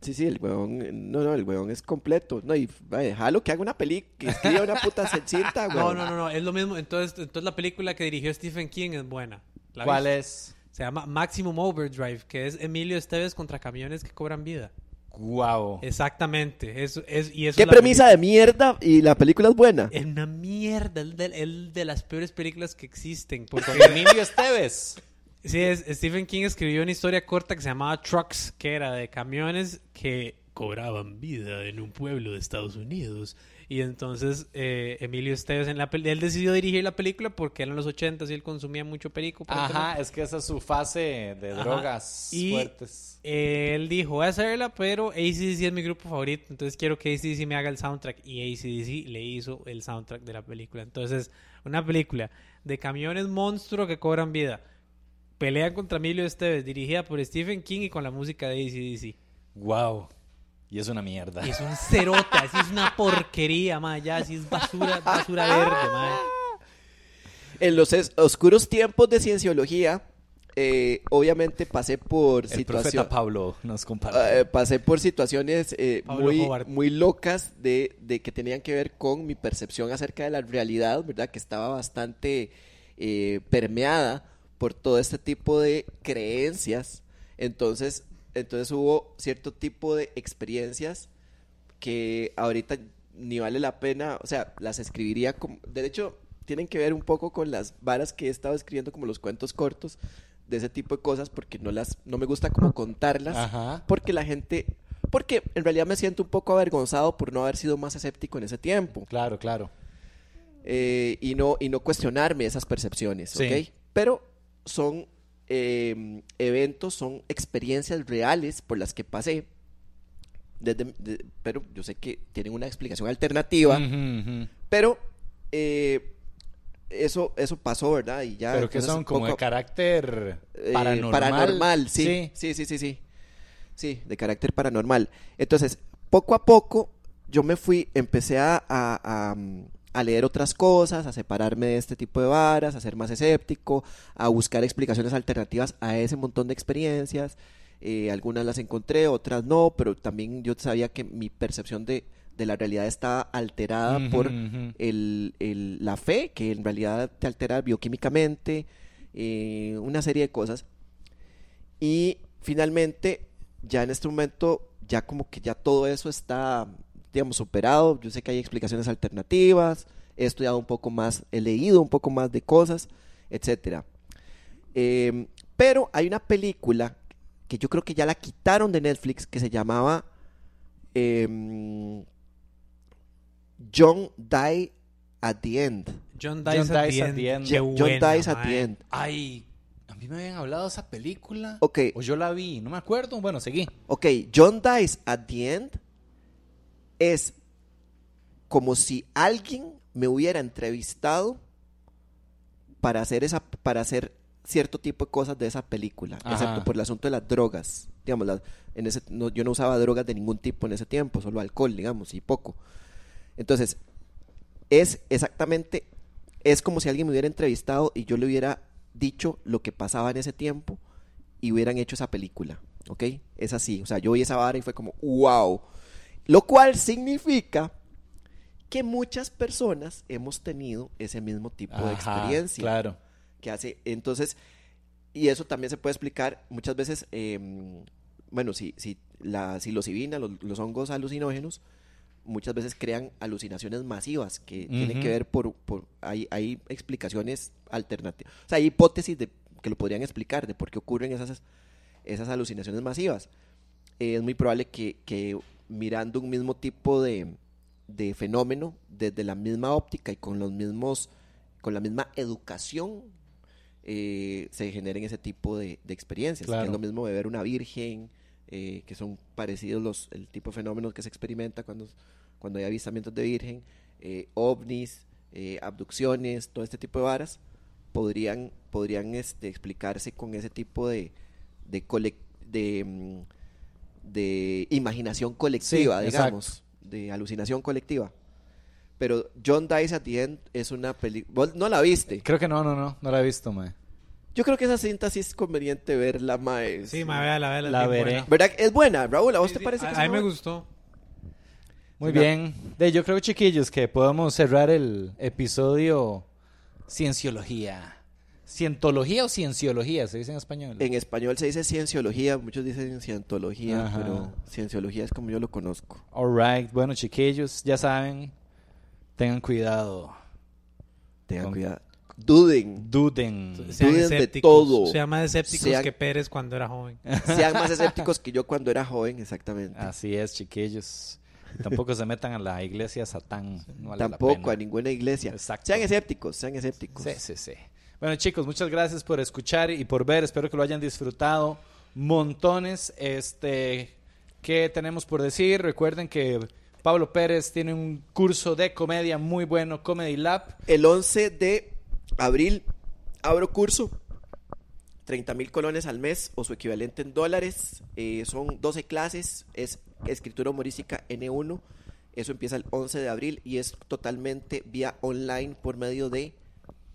[SPEAKER 2] Sí, sí, el weón, no, no, el weón es completo. No, y déjalo que haga una película, que escriba una puta cinta,
[SPEAKER 3] No,
[SPEAKER 2] weón.
[SPEAKER 3] no, no, no, es lo mismo. Entonces, entonces la película que dirigió Stephen King es buena. ¿La
[SPEAKER 1] ¿Cuál
[SPEAKER 3] viste?
[SPEAKER 1] es?
[SPEAKER 3] Se llama Maximum Overdrive, que es Emilio Esteves contra camiones que cobran vida.
[SPEAKER 1] Guau.
[SPEAKER 3] Exactamente. Es, es, y eso
[SPEAKER 2] Qué
[SPEAKER 3] es
[SPEAKER 2] premisa de mierda y la película es buena.
[SPEAKER 3] Es una mierda. Es de, es de las peores películas que existen. Porque
[SPEAKER 1] Emilio Esteves.
[SPEAKER 3] Sí, es, Stephen King escribió una historia corta que se llamaba Trucks, que era de camiones que cobraban vida en un pueblo de Estados Unidos. Y entonces eh, Emilio Esteves, en la él decidió dirigir la película porque eran los 80 y él consumía mucho perico.
[SPEAKER 1] Ajá, es que esa es su fase de
[SPEAKER 3] Ajá.
[SPEAKER 1] drogas
[SPEAKER 3] Y-
[SPEAKER 1] fuertes.
[SPEAKER 3] Él dijo, voy a hacerla, pero ACDC es mi grupo favorito, entonces quiero que ACDC me haga el soundtrack. Y ACDC le hizo el soundtrack de la película. Entonces, una película de camiones monstruo que cobran vida. Pelean contra Emilio Esteves, dirigida por Stephen King y con la música de ACDC.
[SPEAKER 1] Wow. Y es una mierda.
[SPEAKER 3] Y es un cerote, así es una porquería, ma, ya, así es basura, basura verde, ma.
[SPEAKER 2] En los oscuros tiempos de cienciología, eh, obviamente pasé por situaciones...
[SPEAKER 1] Pablo nos comparte.
[SPEAKER 2] Eh, pasé por situaciones eh, muy,
[SPEAKER 3] Hobart.
[SPEAKER 2] muy locas de, de que tenían que ver con mi percepción acerca de la realidad, ¿verdad? Que estaba bastante eh, permeada por todo este tipo de creencias. Entonces, entonces hubo cierto tipo de experiencias que ahorita ni vale la pena, o sea, las escribiría como... De hecho, tienen que ver un poco con las varas que he estado escribiendo, como los cuentos cortos, de ese tipo de cosas, porque no, las, no me gusta como contarlas
[SPEAKER 1] Ajá.
[SPEAKER 2] porque la gente, porque en realidad me siento un poco avergonzado por no haber sido más escéptico en ese tiempo
[SPEAKER 1] Claro, claro.
[SPEAKER 2] eh, y, no, y no cuestionarme esas percepciones,
[SPEAKER 1] Sí.
[SPEAKER 2] ¿ok? Pero son eh, eventos, son experiencias reales por las que pasé, desde- de- pero yo sé que tienen una explicación alternativa, pero eh, eso, eso pasó, ¿verdad? Y ya,
[SPEAKER 1] Pero que son como
[SPEAKER 2] poco
[SPEAKER 1] de carácter
[SPEAKER 2] eh,
[SPEAKER 1] paranormal.
[SPEAKER 2] sí. Sí, sí, sí, sí. Sí, de carácter paranormal. Entonces, poco a poco, yo me fui, empecé a, a- a, a leer otras cosas, a separarme de este tipo de varas, a ser más escéptico, a buscar explicaciones alternativas a ese montón de experiencias. Eh, algunas las encontré, otras no, pero también yo sabía que mi percepción de, de la realidad estaba alterada por el, el- la fe, que en realidad te altera bioquímicamente, eh, una serie de cosas. Y finalmente, ya en este momento, ya como que ya todo eso está, digamos, superado. Yo sé que hay explicaciones alternativas, he estudiado un poco más, he leído un poco más de cosas, etcétera. Eh, pero hay una película que yo creo que ya la quitaron de Netflix que se llamaba em, John Die at the End.
[SPEAKER 3] John
[SPEAKER 1] John
[SPEAKER 3] Dice at
[SPEAKER 1] Dies
[SPEAKER 3] the
[SPEAKER 1] at
[SPEAKER 3] End.
[SPEAKER 1] the End.
[SPEAKER 2] John
[SPEAKER 3] buena,
[SPEAKER 2] Dies at the End.
[SPEAKER 1] Ay, a mí me habían hablado de esa película.
[SPEAKER 2] Ok.
[SPEAKER 1] O yo la vi, no me acuerdo. Bueno, seguí.
[SPEAKER 2] Ok, John Dies at the End es como si alguien me hubiera entrevistado para hacer esa para hacer cierto tipo de cosas de esa película,
[SPEAKER 1] Ajá.
[SPEAKER 2] excepto por el asunto de las drogas. Digamos, en ese, no- yo no usaba drogas de ningún tipo en ese tiempo, solo alcohol, digamos, y poco. Entonces, es exactamente, es como si alguien me hubiera entrevistado y yo le hubiera dicho lo que pasaba en ese tiempo y hubieran hecho esa película, ¿ok? Es así, o sea, yo vi esa vara y fue como, wow. Lo cual significa que muchas personas hemos tenido ese mismo tipo de experiencia
[SPEAKER 1] Claro.
[SPEAKER 2] que hace. Entonces, y eso también se puede explicar muchas veces, eh, bueno, si, si la psilocibina, los, los hongos alucinógenos, muchas veces crean alucinaciones masivas que tienen que ver por, por hay, hay explicaciones alternativas. O sea, hay hipótesis de, que lo podrían explicar de por qué ocurren esas, esas alucinaciones masivas. Eh, es muy probable que, que mirando un mismo tipo de, de fenómeno desde la misma óptica y con los mismos con la misma educación eh, se generen ese tipo de, de experiencias. Que es lo mismo beber una virgen eh, que son parecidos los el tipo de fenómenos que se experimenta cuando cuando hay avistamientos de virgen eh, ovnis eh, abducciones todo este tipo de varas podrían podrían este, explicarse con ese tipo de de, de, mm, de imaginación colectiva
[SPEAKER 1] Sí,
[SPEAKER 2] digamos de alucinación colectiva pero John Dies at the End es una película no la viste
[SPEAKER 1] Creo que no, no, no. No la he visto, mae.
[SPEAKER 2] yo creo que esa cinta sí es conveniente verla mae
[SPEAKER 3] Sí, ma, véala, véala.
[SPEAKER 1] La veré.
[SPEAKER 3] buena.
[SPEAKER 2] verdad es buena Raúl a vos
[SPEAKER 3] Sí,
[SPEAKER 2] te
[SPEAKER 3] sí,
[SPEAKER 2] parece
[SPEAKER 3] a,
[SPEAKER 2] que
[SPEAKER 3] a
[SPEAKER 2] es
[SPEAKER 3] mí me
[SPEAKER 2] buena?
[SPEAKER 3] gustó.
[SPEAKER 1] Muy
[SPEAKER 2] Sí,
[SPEAKER 1] bien. De, yo creo, chiquillos, que podemos cerrar el episodio Cienciología. ¿Cientología o cienciología? Se dice en español.
[SPEAKER 2] En español se dice cienciología, muchos dicen cientología,
[SPEAKER 1] Ajá.
[SPEAKER 2] pero cienciología es como yo lo conozco.
[SPEAKER 1] All right. Bueno, chiquillos, ya saben. Tengan cuidado.
[SPEAKER 2] Tengan
[SPEAKER 1] Con-
[SPEAKER 2] cuidado. Duden.
[SPEAKER 1] Duden.
[SPEAKER 3] Sean
[SPEAKER 2] Duden de todo.
[SPEAKER 3] Sean más escépticos
[SPEAKER 2] Sean-
[SPEAKER 3] que Pérez cuando era joven.
[SPEAKER 2] Sean más escépticos que yo cuando era joven, exactamente.
[SPEAKER 1] Así es, chiquillos. Tampoco se metan a la iglesia Satán. no vale la
[SPEAKER 2] Tampoco
[SPEAKER 1] pena.
[SPEAKER 2] a ninguna iglesia.
[SPEAKER 1] Exacto.
[SPEAKER 2] Sean escépticos, sean escépticos.
[SPEAKER 1] Sí, sí, sí. Bueno, chicos, muchas gracias por escuchar y por ver. Espero que lo hayan disfrutado montones. Este, ¿qué tenemos por decir? Recuerden que Pablo Pérez tiene un curso de comedia muy bueno, Comedy Lab.
[SPEAKER 2] El 11 de abril abro curso. 30 mil colones al mes o su equivalente en dólares. Eh, son 12 clases. Es escritura humorística N1. Eso empieza el 11 de abril y es totalmente vía online por medio de,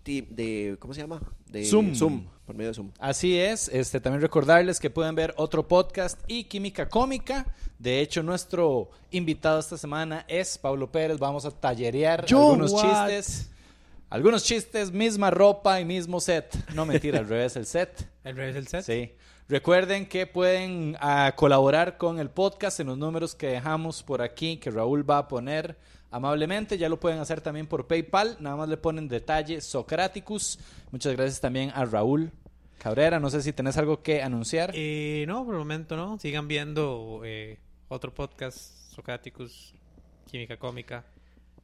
[SPEAKER 2] de ¿cómo se llama? De
[SPEAKER 1] Zoom.
[SPEAKER 2] por medio de Zoom.
[SPEAKER 1] Así es, este, también recordarles que pueden ver otro podcast y Química Cómica. De hecho, nuestro invitado esta semana es Pablo Pérez. Vamos a tallerear
[SPEAKER 2] Yo,
[SPEAKER 1] algunos
[SPEAKER 2] what?
[SPEAKER 1] chistes. Algunos chistes, misma ropa y mismo set. No mentira, al revés el set.
[SPEAKER 3] El revés del set.
[SPEAKER 1] Sí. Recuerden que pueden ah, colaborar con el podcast en los números que dejamos por aquí, que Raúl va a poner amablemente. Ya lo pueden hacer también por PayPal. Nada más le ponen detalle Socraticus. Muchas gracias también a Raúl Cabrera. No sé si tenés algo que anunciar.
[SPEAKER 3] Eh, no, por el momento no. Sigan viendo eh, otro podcast, Socraticus, Química Cómica.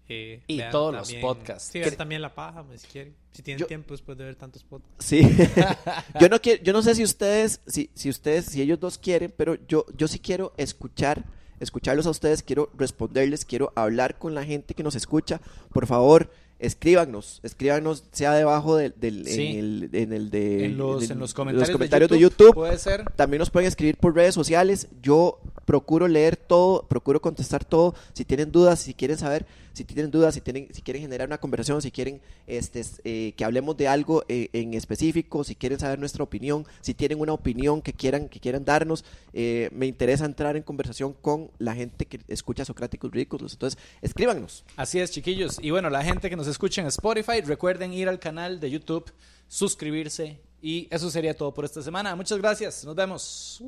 [SPEAKER 3] eh,
[SPEAKER 1] Y
[SPEAKER 3] vean
[SPEAKER 1] todos los podcasts.
[SPEAKER 3] Sí, vean también La Paja, pues, si quieren. Si tienen
[SPEAKER 2] Yo-
[SPEAKER 3] tiempo después de ver tantos podcasts.
[SPEAKER 2] Sí. yo no quiero, yo no sé si ustedes, si, si ustedes, si ellos dos quieren, pero yo, yo sí quiero escuchar, escucharlos a ustedes, quiero responderles, quiero hablar con la gente que nos escucha. Por favor, escríbanos, escríbanos, sea debajo del, del
[SPEAKER 1] Sí.
[SPEAKER 2] en el, en el de
[SPEAKER 1] en, los,
[SPEAKER 2] en
[SPEAKER 1] en los
[SPEAKER 2] los
[SPEAKER 1] comentarios, de,
[SPEAKER 2] de
[SPEAKER 1] YouTube,
[SPEAKER 2] YouTube.
[SPEAKER 1] Puede ser.
[SPEAKER 2] También nos pueden escribir por redes sociales. Yo procuro leer todo, procuro contestar todo. Si tienen dudas, si quieren saber, si tienen dudas, si tienen, si quieren generar una conversación, si quieren este, eh, que hablemos de algo eh, en específico, si quieren saber nuestra opinión, si tienen una opinión que quieran, que quieran darnos, eh, me interesa entrar en conversación con la gente que escucha Socráticos Ridículos. Entonces, escríbanos.
[SPEAKER 1] Así es, chiquillos. Y bueno, la gente que nos escucha en Spotify, recuerden ir al canal de YouTube, suscribirse. Y eso sería todo por esta semana. Muchas gracias. Nos vemos.